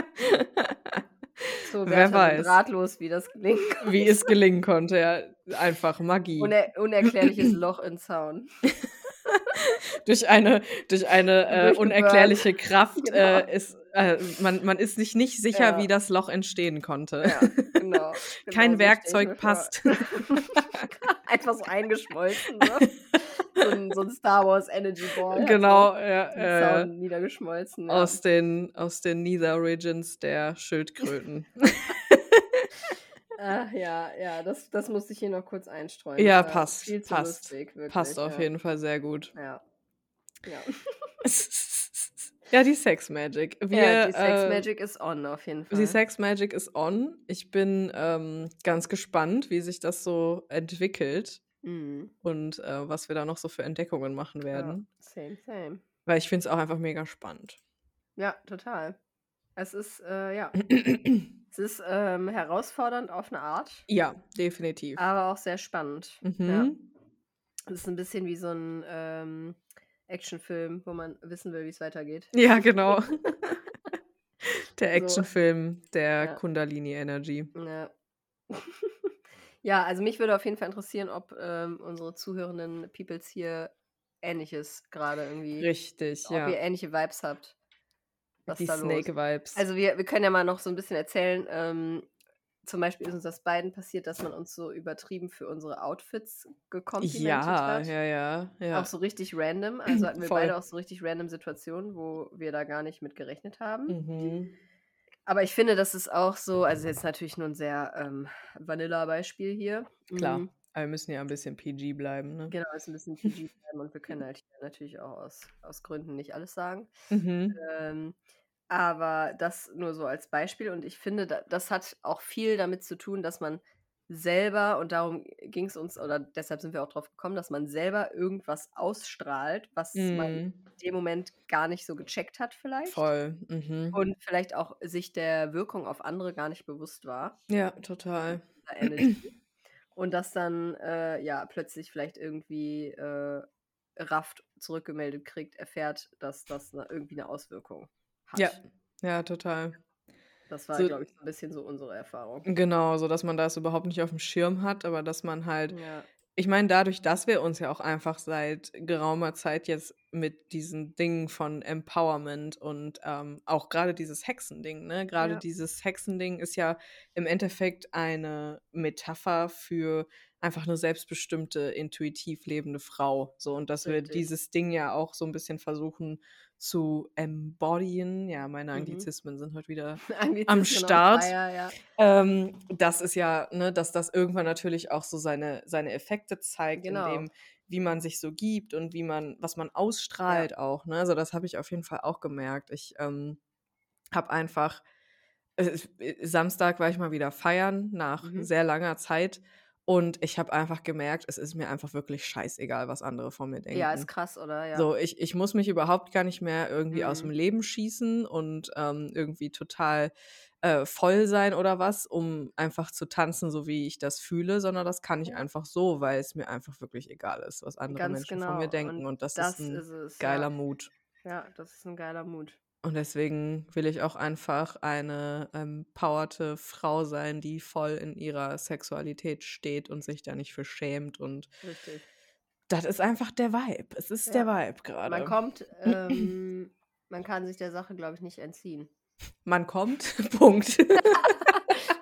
Speaker 1: So
Speaker 2: Wer weiß.
Speaker 1: Drahtlos, wie das gelingt.
Speaker 2: Wie es gelingen konnte, ja. Einfach Magie.
Speaker 1: Uner unerklärliches Loch im Zaun.
Speaker 2: Durch eine, durch eine äh, unerklärliche Kraft
Speaker 1: Genau.
Speaker 2: äh, ist, äh, man, man ist sich nicht sicher,
Speaker 1: Ja.
Speaker 2: wie das Loch entstehen konnte.
Speaker 1: Ja, genau.
Speaker 2: Kein
Speaker 1: genau
Speaker 2: Werkzeug passt.
Speaker 1: Einfach so eingeschmolzen. Ne? So, ein, so ein Star Wars Energy Ball.
Speaker 2: genau,
Speaker 1: So
Speaker 2: ja, äh,
Speaker 1: niedergeschmolzen. Ja.
Speaker 2: aus, den, aus den Nether Regions der Schildkröten.
Speaker 1: Ach, ja, ja, das, das musste ich hier noch kurz einstreuen.
Speaker 2: Ja,
Speaker 1: war
Speaker 2: passt,
Speaker 1: Viel zu
Speaker 2: passt,
Speaker 1: lustig, wirklich.
Speaker 2: Passt auf
Speaker 1: ja.
Speaker 2: jeden Fall sehr gut.
Speaker 1: Ja. Ja.
Speaker 2: ja, die Sex Magic. Wir,
Speaker 1: ja, die Sex
Speaker 2: äh,
Speaker 1: Magic ist on auf jeden Fall.
Speaker 2: Die Sex Magic ist on. Ich bin ähm, ganz gespannt, wie sich das so entwickelt
Speaker 1: Mhm.
Speaker 2: und äh, was wir da noch so für Entdeckungen machen werden.
Speaker 1: Ja, same, same.
Speaker 2: Weil ich finde es auch einfach mega spannend.
Speaker 1: Ja, total. Es ist, äh, ja, es ist ähm, herausfordernd auf eine Art,
Speaker 2: ja, definitiv.
Speaker 1: aber auch sehr spannend. Ja.
Speaker 2: Mhm.
Speaker 1: Es ist ein bisschen wie so ein ähm, Actionfilm, wo man wissen will, wie es weitergeht.
Speaker 2: Ja, genau. der. Actionfilm der
Speaker 1: Ja.
Speaker 2: Kundalini Energy.
Speaker 1: Ja. ja, also mich würde auf jeden Fall interessieren, ob ähm, unsere zuhörenden Peoples hier Ähnliches gerade irgendwie,
Speaker 2: Richtig,
Speaker 1: ob
Speaker 2: ja.
Speaker 1: ihr ähnliche Vibes habt. Was
Speaker 2: Die
Speaker 1: da los?
Speaker 2: Snake-Vibes.
Speaker 1: Also wir, wir können ja mal noch so ein bisschen erzählen. Ähm, zum Beispiel ist uns das beiden passiert, dass man uns so übertrieben für unsere Outfits gekomplimentet
Speaker 2: ja,
Speaker 1: hat.
Speaker 2: ja, ja, ja.
Speaker 1: Auch so richtig random. Also hatten wir
Speaker 2: Voll.
Speaker 1: beide auch so richtig random Situationen, wo wir da gar nicht mit gerechnet haben.
Speaker 2: Mhm.
Speaker 1: Aber ich finde, das ist auch so, also jetzt natürlich nur ein sehr ähm, Vanilla-Beispiel hier.
Speaker 2: Klar.
Speaker 1: Mhm,
Speaker 2: Aber wir müssen ja ein bisschen PG bleiben, ne?
Speaker 1: Genau, ist ein bisschen PG bleiben und wir können halt hier natürlich auch aus, aus Gründen nicht alles sagen.
Speaker 2: Mhm.
Speaker 1: Ähm, aber das nur so als Beispiel. Und ich finde, da, das hat auch viel damit zu tun, dass man selber, und darum ging es uns, oder deshalb sind wir auch drauf gekommen, dass man selber irgendwas ausstrahlt, was man
Speaker 2: Mhm.
Speaker 1: in dem Moment gar nicht so gecheckt hat vielleicht.
Speaker 2: Voll. Mhm.
Speaker 1: Und vielleicht auch sich der Wirkung auf andere gar nicht bewusst war.
Speaker 2: Ja, total.
Speaker 1: Und das dann äh, ja plötzlich vielleicht irgendwie äh, rafft zurückgemeldet kriegt, erfährt, dass das ne, irgendwie eine Auswirkung hat.
Speaker 2: Ja. Ja, total.
Speaker 1: Das war,
Speaker 2: So-
Speaker 1: glaube ich, so ein bisschen so unsere Erfahrung.
Speaker 2: Genau, so dass man das überhaupt nicht auf dem Schirm hat, aber dass man halt,
Speaker 1: Ja,
Speaker 2: ich meine, dadurch, dass wir uns ja auch einfach seit geraumer Zeit jetzt mit diesen Dingen von Empowerment und ähm, auch gerade dieses Hexending, ne? Gerade
Speaker 1: Ja.
Speaker 2: dieses Hexending ist ja im Endeffekt eine Metapher für einfach eine selbstbestimmte, intuitiv lebende Frau. So, und dass wir
Speaker 1: Richtig.
Speaker 2: dieses Ding ja auch so ein bisschen versuchen zu embodyen. Ja, meine
Speaker 1: Mhm.
Speaker 2: Anglizismen sind heute wieder Am Start.
Speaker 1: fire, ja.
Speaker 2: Ähm, das ist ja, ne, dass das irgendwann natürlich auch so seine, seine Effekte zeigt, in
Speaker 1: Genau.
Speaker 2: dem, wie man sich so gibt und wie man, was man
Speaker 1: Ja.
Speaker 2: ausstrahlt auch. Ne? Also das habe ich auf jeden Fall auch gemerkt. Ich ähm, habe einfach, äh, äh, Samstag war ich mal wieder feiern nach
Speaker 1: Mhm.
Speaker 2: sehr langer Zeit und ich habe einfach gemerkt, es ist mir einfach wirklich scheißegal, was andere von mir denken.
Speaker 1: Ja, ist krass, oder? Ja.
Speaker 2: So, ich, ich muss mich überhaupt gar nicht mehr irgendwie aus dem
Speaker 1: Mhm.
Speaker 2: Leben schießen und ähm, irgendwie total äh, voll sein oder was, um einfach zu tanzen, so wie ich das fühle, sondern das kann ich einfach so, weil es mir einfach wirklich egal ist, was andere
Speaker 1: Ganz
Speaker 2: Menschen von mir
Speaker 1: genau.
Speaker 2: denken.
Speaker 1: Und
Speaker 2: Und das,
Speaker 1: das
Speaker 2: ist ein
Speaker 1: ist es,
Speaker 2: geiler
Speaker 1: ja.
Speaker 2: Mut.
Speaker 1: Ja, das ist ein geiler Mut.
Speaker 2: Und deswegen will ich auch einfach eine empowerte Frau sein, die voll in ihrer Sexualität steht und sich da nicht für schämt. Und
Speaker 1: Richtig.
Speaker 2: das ist einfach der Vibe. Es ist der
Speaker 1: Ja.
Speaker 2: Vibe
Speaker 1: Man
Speaker 2: gerade.
Speaker 1: kommt, ähm, man kann sich der Sache, glaube ich, nicht entziehen.
Speaker 2: Man kommt, Punkt.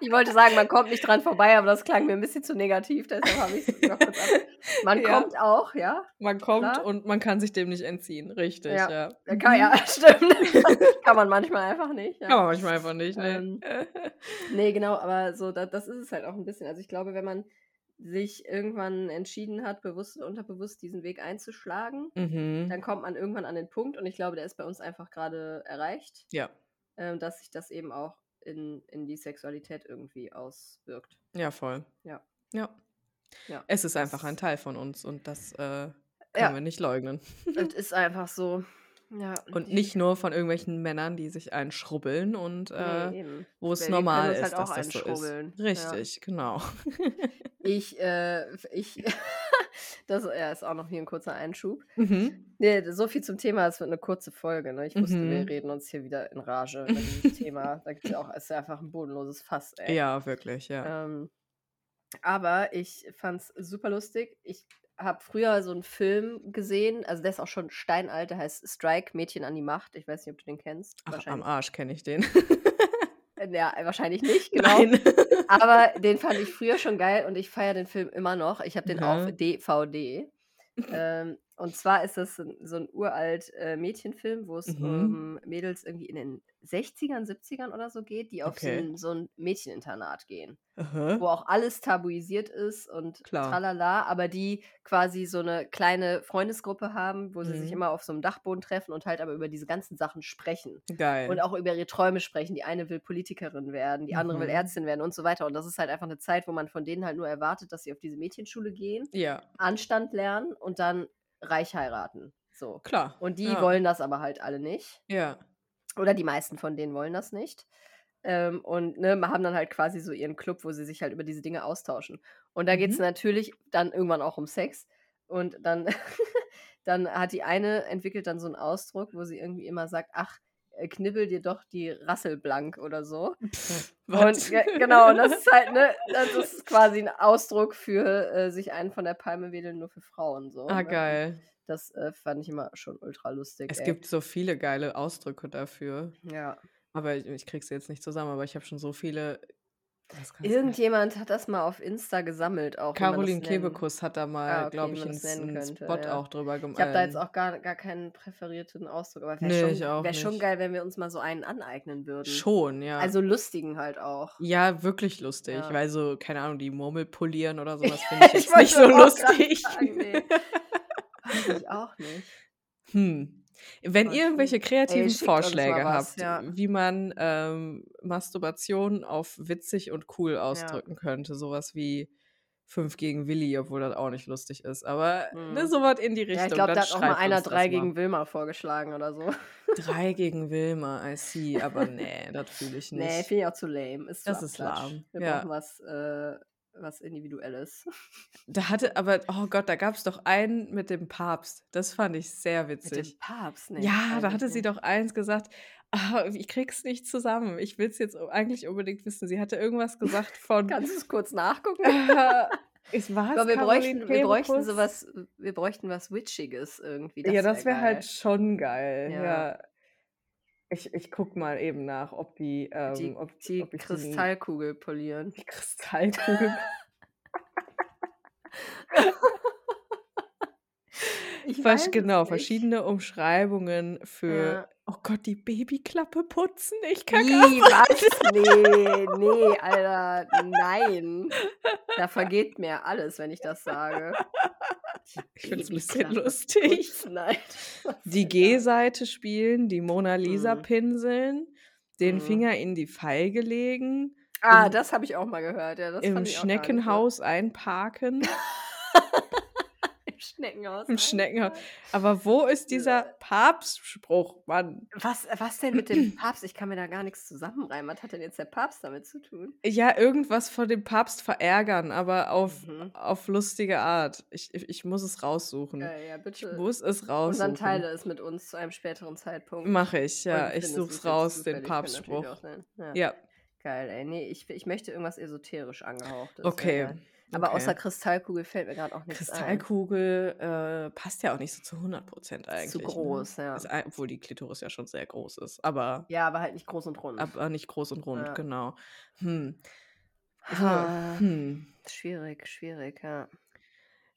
Speaker 1: Ich wollte sagen, man kommt nicht dran vorbei, aber das klang mir ein bisschen zu negativ, deshalb habe ich es noch kurz ab. Man
Speaker 2: Ja.
Speaker 1: kommt auch, ja.
Speaker 2: Man kommt
Speaker 1: Klar.
Speaker 2: und man kann sich dem nicht entziehen. Richtig,
Speaker 1: Ja.
Speaker 2: ja.
Speaker 1: Ja, Kann, ja, stimmt. kann man manchmal einfach nicht.
Speaker 2: Kann man manchmal einfach nicht, ne?
Speaker 1: Ähm, Nee, genau, aber so, da, das ist es halt auch ein bisschen. Also ich glaube, wenn man sich irgendwann entschieden hat, bewusst oder unterbewusst diesen Weg einzuschlagen,
Speaker 2: mhm.
Speaker 1: dann kommt man irgendwann an den Punkt und ich glaube, der ist bei uns einfach gerade erreicht,
Speaker 2: Ja.
Speaker 1: ähm, dass sich das eben auch in, in die Sexualität irgendwie auswirkt.
Speaker 2: Ja, voll.
Speaker 1: Ja.
Speaker 2: Ja.
Speaker 1: Ja.
Speaker 2: Es ist
Speaker 1: Das-
Speaker 2: einfach ein Teil von uns und das äh, können
Speaker 1: Ja.
Speaker 2: wir nicht leugnen.
Speaker 1: Es ist einfach so. Ja,
Speaker 2: Und nicht nur von irgendwelchen Männern, die sich einschrubbeln und äh,
Speaker 1: Nee,
Speaker 2: wo es normal ist,
Speaker 1: halt
Speaker 2: dass das so ist.
Speaker 1: einschrubbeln. Ja.
Speaker 2: Richtig, genau.
Speaker 1: Ich, äh, ich, das ja, ist auch noch hier ein kurzer Einschub.
Speaker 2: mhm.
Speaker 1: Nee, so viel zum Thema, es wird eine kurze Folge. Ne? Ich wusste, wir
Speaker 2: Mhm.
Speaker 1: reden uns hier wieder in Rage über dieses Thema. Da gibt es ja auch, ist ja einfach ein bodenloses Fass, ey.
Speaker 2: Ja, wirklich, ja.
Speaker 1: Ähm, aber ich fand's super lustig. Ich habe früher so einen Film gesehen, also der ist auch schon steinalt, der heißt Strike, Mädchen an die Macht. Ich weiß nicht, ob du den kennst.
Speaker 2: Ach, am. Arsch kenne ich den.
Speaker 1: Äh, Ja, wahrscheinlich nicht, genau.
Speaker 2: Nein.
Speaker 1: Aber den fand ich früher schon geil und ich feiere den Film immer noch. Ich habe den auf
Speaker 2: Mhm.
Speaker 1: DVD. Ähm, und zwar ist das so ein- so uralt äh, Mädchenfilm, wo es
Speaker 2: Mhm.
Speaker 1: um Mädels irgendwie in den 60ern, 70ern oder so geht, die auf so
Speaker 2: Okay.
Speaker 1: ein, so ein Mädcheninternat gehen,
Speaker 2: Aha.
Speaker 1: wo auch alles tabuisiert ist und
Speaker 2: Klar.
Speaker 1: tralala, aber die quasi so eine kleine Freundesgruppe haben, wo sie sich
Speaker 2: Mhm.
Speaker 1: immer auf so einem Dachboden treffen und halt aber über diese ganzen Sachen sprechen.
Speaker 2: Geil.
Speaker 1: Und auch über ihre Träume sprechen. Die eine will Politikerin werden, die andere will
Speaker 2: Mhm.
Speaker 1: Ärztin werden und so weiter. Und das ist halt einfach eine Zeit, wo man von denen halt nur erwartet, dass sie auf diese Mädchenschule gehen,
Speaker 2: ja,
Speaker 1: Anstand lernen und dann reich heiraten. So.
Speaker 2: klar.
Speaker 1: Und die
Speaker 2: ja.
Speaker 1: wollen das aber halt alle nicht.
Speaker 2: Ja.
Speaker 1: Oder die meisten von denen wollen das nicht. Ähm, und ne, haben dann halt quasi so ihren Club, wo sie sich halt über diese Dinge austauschen. Und da geht es
Speaker 2: Mhm.
Speaker 1: natürlich dann irgendwann auch um Sex. Und dann, dann hat die eine entwickelt dann so einen Ausdruck, wo sie irgendwie immer sagt, ach, knibbel dir doch die Rassel blank oder so. Und ge- genau, und das ist halt, ne, das ist quasi ein Ausdruck für äh, sich einen von der Palme wedeln, nur für Frauen so.
Speaker 2: ah,
Speaker 1: ne?
Speaker 2: geil.
Speaker 1: Das äh, fand ich immer schon ultra lustig.
Speaker 2: Es
Speaker 1: ey.
Speaker 2: gibt so viele geile Ausdrücke dafür.
Speaker 1: Ja.
Speaker 2: Aber ich, ich krieg's jetzt nicht zusammen, aber ich habe schon so viele.
Speaker 1: Irgendjemand hat das mal auf Insta gesammelt auch.
Speaker 2: Caroline. Kebekus hat da mal,
Speaker 1: Ah, okay,
Speaker 2: glaube ich, einen, einen Spot
Speaker 1: ja.
Speaker 2: auch drüber gemacht.
Speaker 1: Ich habe da jetzt auch gar, gar keinen präferierten Ausdruck, aber wäre
Speaker 2: Nee,
Speaker 1: schon,
Speaker 2: ich
Speaker 1: wär schon geil, wenn wir uns mal so einen aneignen würden.
Speaker 2: Schon, ja.
Speaker 1: Also lustigen halt auch.
Speaker 2: ja, wirklich lustig.
Speaker 1: Ja.
Speaker 2: Weil so, keine Ahnung, die Murmel polieren oder sowas finde ich
Speaker 1: Ich
Speaker 2: jetzt nicht so lustig.
Speaker 1: sagen, nee. Weiß ich auch nicht.
Speaker 2: Hm. Wenn ihr irgendwelche
Speaker 1: Ey,
Speaker 2: kreativen
Speaker 1: mal
Speaker 2: Vorschläge
Speaker 1: was,
Speaker 2: habt,
Speaker 1: ja.
Speaker 2: wie man ähm, Masturbation auf witzig und cool ausdrücken könnte, sowas wie fünf gegen Willi, obwohl das auch nicht lustig ist, aber
Speaker 1: Hm.
Speaker 2: ne, sowas in die Richtung.
Speaker 1: Ja, ich glaube, da hat auch mal einer
Speaker 2: uns das
Speaker 1: drei
Speaker 2: mal.
Speaker 1: gegen Wilma vorgeschlagen oder so.
Speaker 2: Drei gegen Wilma, I see, aber nee, das fühle ich nicht.
Speaker 1: Nee, finde ich auch zu lame. Ist zu
Speaker 2: Das ist lahm,
Speaker 1: Wir
Speaker 2: ja.
Speaker 1: brauchen was, äh, was Individuelles.
Speaker 2: Da hatte aber, oh Gott, da gab es doch einen mit dem Papst. Das fand ich sehr
Speaker 1: Mit dem
Speaker 2: witzig.
Speaker 1: Papst, ne?
Speaker 2: Ja, da hatte
Speaker 1: ich
Speaker 2: sie
Speaker 1: nicht.
Speaker 2: doch eins gesagt. Ah, ich krieg's nicht zusammen. Ich will es jetzt eigentlich unbedingt wissen. Sie hatte irgendwas gesagt von.
Speaker 1: Kannst du es kurz nachgucken?
Speaker 2: äh, ich war
Speaker 1: Aber wir bräuchten, wir bräuchten sowas, wir bräuchten was Witchiges irgendwie. Das
Speaker 2: ja, das wäre
Speaker 1: wär
Speaker 2: halt schon geil.
Speaker 1: Ja.
Speaker 2: Ja. Ich, ich guck mal eben nach, ob die, ähm,
Speaker 1: Die,
Speaker 2: ob,
Speaker 1: die
Speaker 2: ob
Speaker 1: Kristallkugel polieren.
Speaker 2: die Kristallkugel.
Speaker 1: Ich
Speaker 2: Versch
Speaker 1: weiß
Speaker 2: genau,
Speaker 1: nicht.
Speaker 2: verschiedene Umschreibungen für
Speaker 1: Ja.
Speaker 2: Oh Gott, die Babyklappe putzen? Ich kann gar
Speaker 1: was? Ne, ne, Alter, nein. Da vergeht mir alles, wenn ich das sage.
Speaker 2: Ich finde es 'n bisschen lustig.
Speaker 1: was
Speaker 2: Die? G-Seite spielen, die Mona Lisa
Speaker 1: Mhm.
Speaker 2: pinseln, den
Speaker 1: Mhm.
Speaker 2: Finger in die Feige legen,
Speaker 1: Ah,
Speaker 2: im
Speaker 1: das habe ich auch mal gehört, ja,
Speaker 2: im
Speaker 1: nicht
Speaker 2: Schneckenhaus einparken.
Speaker 1: Schneckenhaus
Speaker 2: Im Schneckenhaus.
Speaker 1: einparken.
Speaker 2: Aber wo ist dieser. Papstspruch, Mann?
Speaker 1: Was was denn mit dem Papst? Ich kann mir da gar nix zusammenreimen. Was hat denn jetzt der Papst damit zu tun?
Speaker 2: Ja, irgendwas von dem Papst verärgern, aber auf
Speaker 1: Mhm.
Speaker 2: auf lustige Art. Ich ich ich muss es raussuchen.
Speaker 1: Ja,
Speaker 2: Ich
Speaker 1: bitte.
Speaker 2: muss es
Speaker 1: Und dann
Speaker 2: raussuchen.
Speaker 1: teile es mit uns zu einem späteren Zeitpunkt.
Speaker 2: Mache ich, ja. Ich
Speaker 1: findest
Speaker 2: suche
Speaker 1: es
Speaker 2: raus, den Papstspruch.
Speaker 1: sein. Ja.
Speaker 2: Ja.
Speaker 1: Geil, ey. Ne, ich ich möchte irgendwas esoterisch angehauchtes,
Speaker 2: Okay,
Speaker 1: geil. Aber außer
Speaker 2: okay.
Speaker 1: Kristallkugel fällt mir grad auch nix ein.
Speaker 2: Kristallkugel, äh, passt ja auch nicht so zu 100 %
Speaker 1: Ist zu
Speaker 2: eigentlich, ne?
Speaker 1: groß, ja.
Speaker 2: Ist obwohl die Klitoris ja schon sehr groß ist, aber
Speaker 1: Ja, aber halt nicht groß und rund.
Speaker 2: aber nicht groß und rund,
Speaker 1: Ja.
Speaker 2: genau. Hm.
Speaker 1: Ha.
Speaker 2: hm.
Speaker 1: Schwierig, schwierig, ja.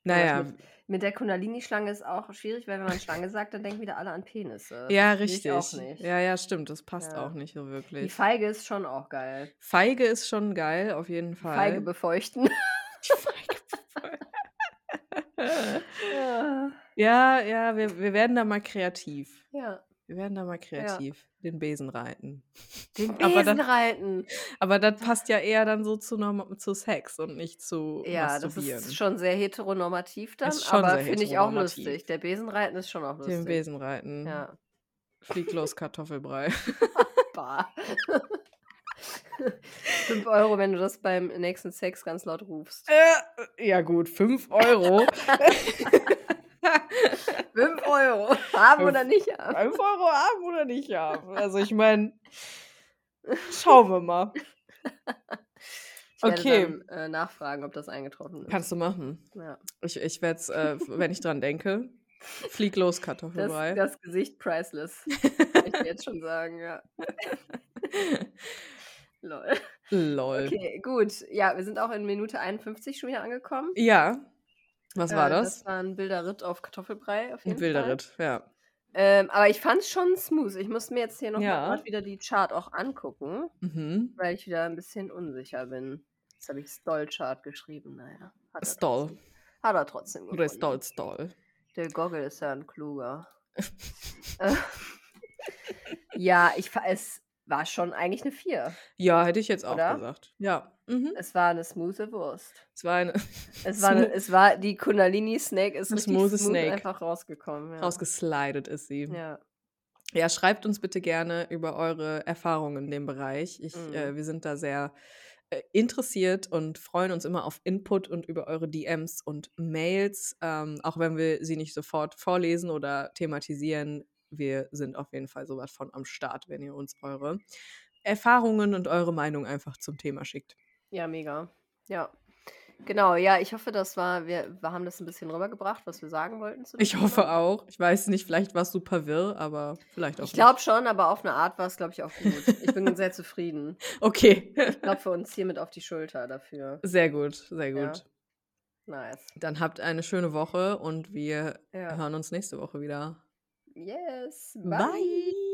Speaker 2: Na
Speaker 1: Aber das
Speaker 2: ja.
Speaker 1: mit mit der Kundalini-Schlange ist auch schwierig, weil wenn man Schlange sagt, dann denken wieder alle an Penisse.
Speaker 2: Ja,
Speaker 1: Das ich auch
Speaker 2: richtig.
Speaker 1: nicht.
Speaker 2: Ja, ja, stimmt. Das passt
Speaker 1: Ja.
Speaker 2: auch nicht so
Speaker 1: Die
Speaker 2: wirklich.
Speaker 1: Feige ist schon auch geil.
Speaker 2: Feige ist schon geil, auf jeden
Speaker 1: Die Feige
Speaker 2: Fall. Die Feige befeuchten.
Speaker 1: Ja.
Speaker 2: Ja, ja, wir wir werden da mal kreativ.
Speaker 1: Ja.
Speaker 2: Wir werden da mal
Speaker 1: Ja.
Speaker 2: kreativ. Den Besen reiten.
Speaker 1: Den
Speaker 2: Aber
Speaker 1: Besen
Speaker 2: das
Speaker 1: reiten.
Speaker 2: aber das passt ja eher dann so zu norm zu Sex und nicht zu
Speaker 1: Ja, das ist schon sehr heteronormativ dann,
Speaker 2: schon
Speaker 1: aber finde ich auch lustig. Der Besenreiten ist schon auch
Speaker 2: Den
Speaker 1: lustig.
Speaker 2: Besen reiten.
Speaker 1: Ja.
Speaker 2: Flieg los, Kartoffelbrei.
Speaker 1: Bah. 5 € wenn du das beim nächsten Sex ganz laut rufst.
Speaker 2: Äh, ja gut, 5 €.
Speaker 1: 5 €. Haben oder
Speaker 2: Fünf
Speaker 1: nicht haben?
Speaker 2: 5 € haben oder nicht haben. Also, ich meine schauen wir mal.
Speaker 1: Ich
Speaker 2: Okay.
Speaker 1: dann, äh, nachfragen, ob das eingetroffen ist.
Speaker 2: Kannst du machen.
Speaker 1: Ja.
Speaker 2: Ich ich werde es, äh, wenn ich dran denke flieg los,
Speaker 1: Das
Speaker 2: Kartoffelbrei.
Speaker 1: das Gesicht priceless. Kann ich jetzt schon sagen, ja. Lol.
Speaker 2: Lol.
Speaker 1: Okay, gut. Ja, wir sind auch in Minute 51 schon wieder angekommen.
Speaker 2: Ja. Was war
Speaker 1: Äh,
Speaker 2: das?
Speaker 1: das war 'n wilder Ritt auf Kartoffelbrei auf jeden
Speaker 2: wilder
Speaker 1: Fall.
Speaker 2: Ritt, ja.
Speaker 1: Ähm, aber ich fand's schon smooth. Ich muss mir jetzt hier noch mal
Speaker 2: Ja.
Speaker 1: wieder die Chart auch angucken,
Speaker 2: Mhm.
Speaker 1: weil ich wieder 'n bisschen unsicher bin. Jetzt habe ich Stoll-Chart geschrieben. Na ja, hat er
Speaker 2: Stoll.
Speaker 1: trotzdem hat er trotzdem
Speaker 2: Oder
Speaker 1: gefunden.
Speaker 2: Stoll, Stoll.
Speaker 1: Der Goggle ist ja 'n kluger. Äh, ja, ich es war schon eigentlich 'ne 4.
Speaker 2: Ja, hätte ich jetzt auch
Speaker 1: Oder?
Speaker 2: gesagt. Ja. Mhm.
Speaker 1: Es war 'ne smoothe Wurst.
Speaker 2: Es war eine
Speaker 1: Es war 'ne
Speaker 2: smo
Speaker 1: es war die Kundalini Snake ist smooth
Speaker 2: Snake.
Speaker 1: einfach rausgekommen, ja.
Speaker 2: Rausgeslidet ist sie.
Speaker 1: Ja.
Speaker 2: Ja, schreibt uns bitte gerne über eure Erfahrungen in dem Bereich. Ich
Speaker 1: Mhm.
Speaker 2: äh, wir sind da sehr, äh, interessiert und freuen uns immer auf Input und über eure DMs und Mails, ähm, auch wenn wir sie nicht sofort vorlesen oder thematisieren. Wir sind auf jeden Fall so was von am Start, wenn ihr uns eure Erfahrungen und eure Meinung einfach zum Thema schickt.
Speaker 1: Ja, mega. Ja. Genau, ja, ich hoffe, das war wir wir haben das 'n bisschen rübergebracht, was wir sagen wollten
Speaker 2: Ich hoffe
Speaker 1: Thema.
Speaker 2: auch. Ich weiß nicht, vielleicht war's super wirr, aber vielleicht auch
Speaker 1: Ich glaube schon, aber auf 'ne Art war's, glaube ich, auch gut. Ich bin sehr zufrieden.
Speaker 2: Okay.
Speaker 1: Ich klopfe uns hiermit auf die Schulter dafür.
Speaker 2: Sehr gut, sehr
Speaker 1: Ja.
Speaker 2: gut.
Speaker 1: Nice.
Speaker 2: Dann habt eine schöne Woche und wir
Speaker 1: Ja.
Speaker 2: hören uns nächste Woche wieder.
Speaker 1: Yes.
Speaker 2: Bye.
Speaker 1: Bye.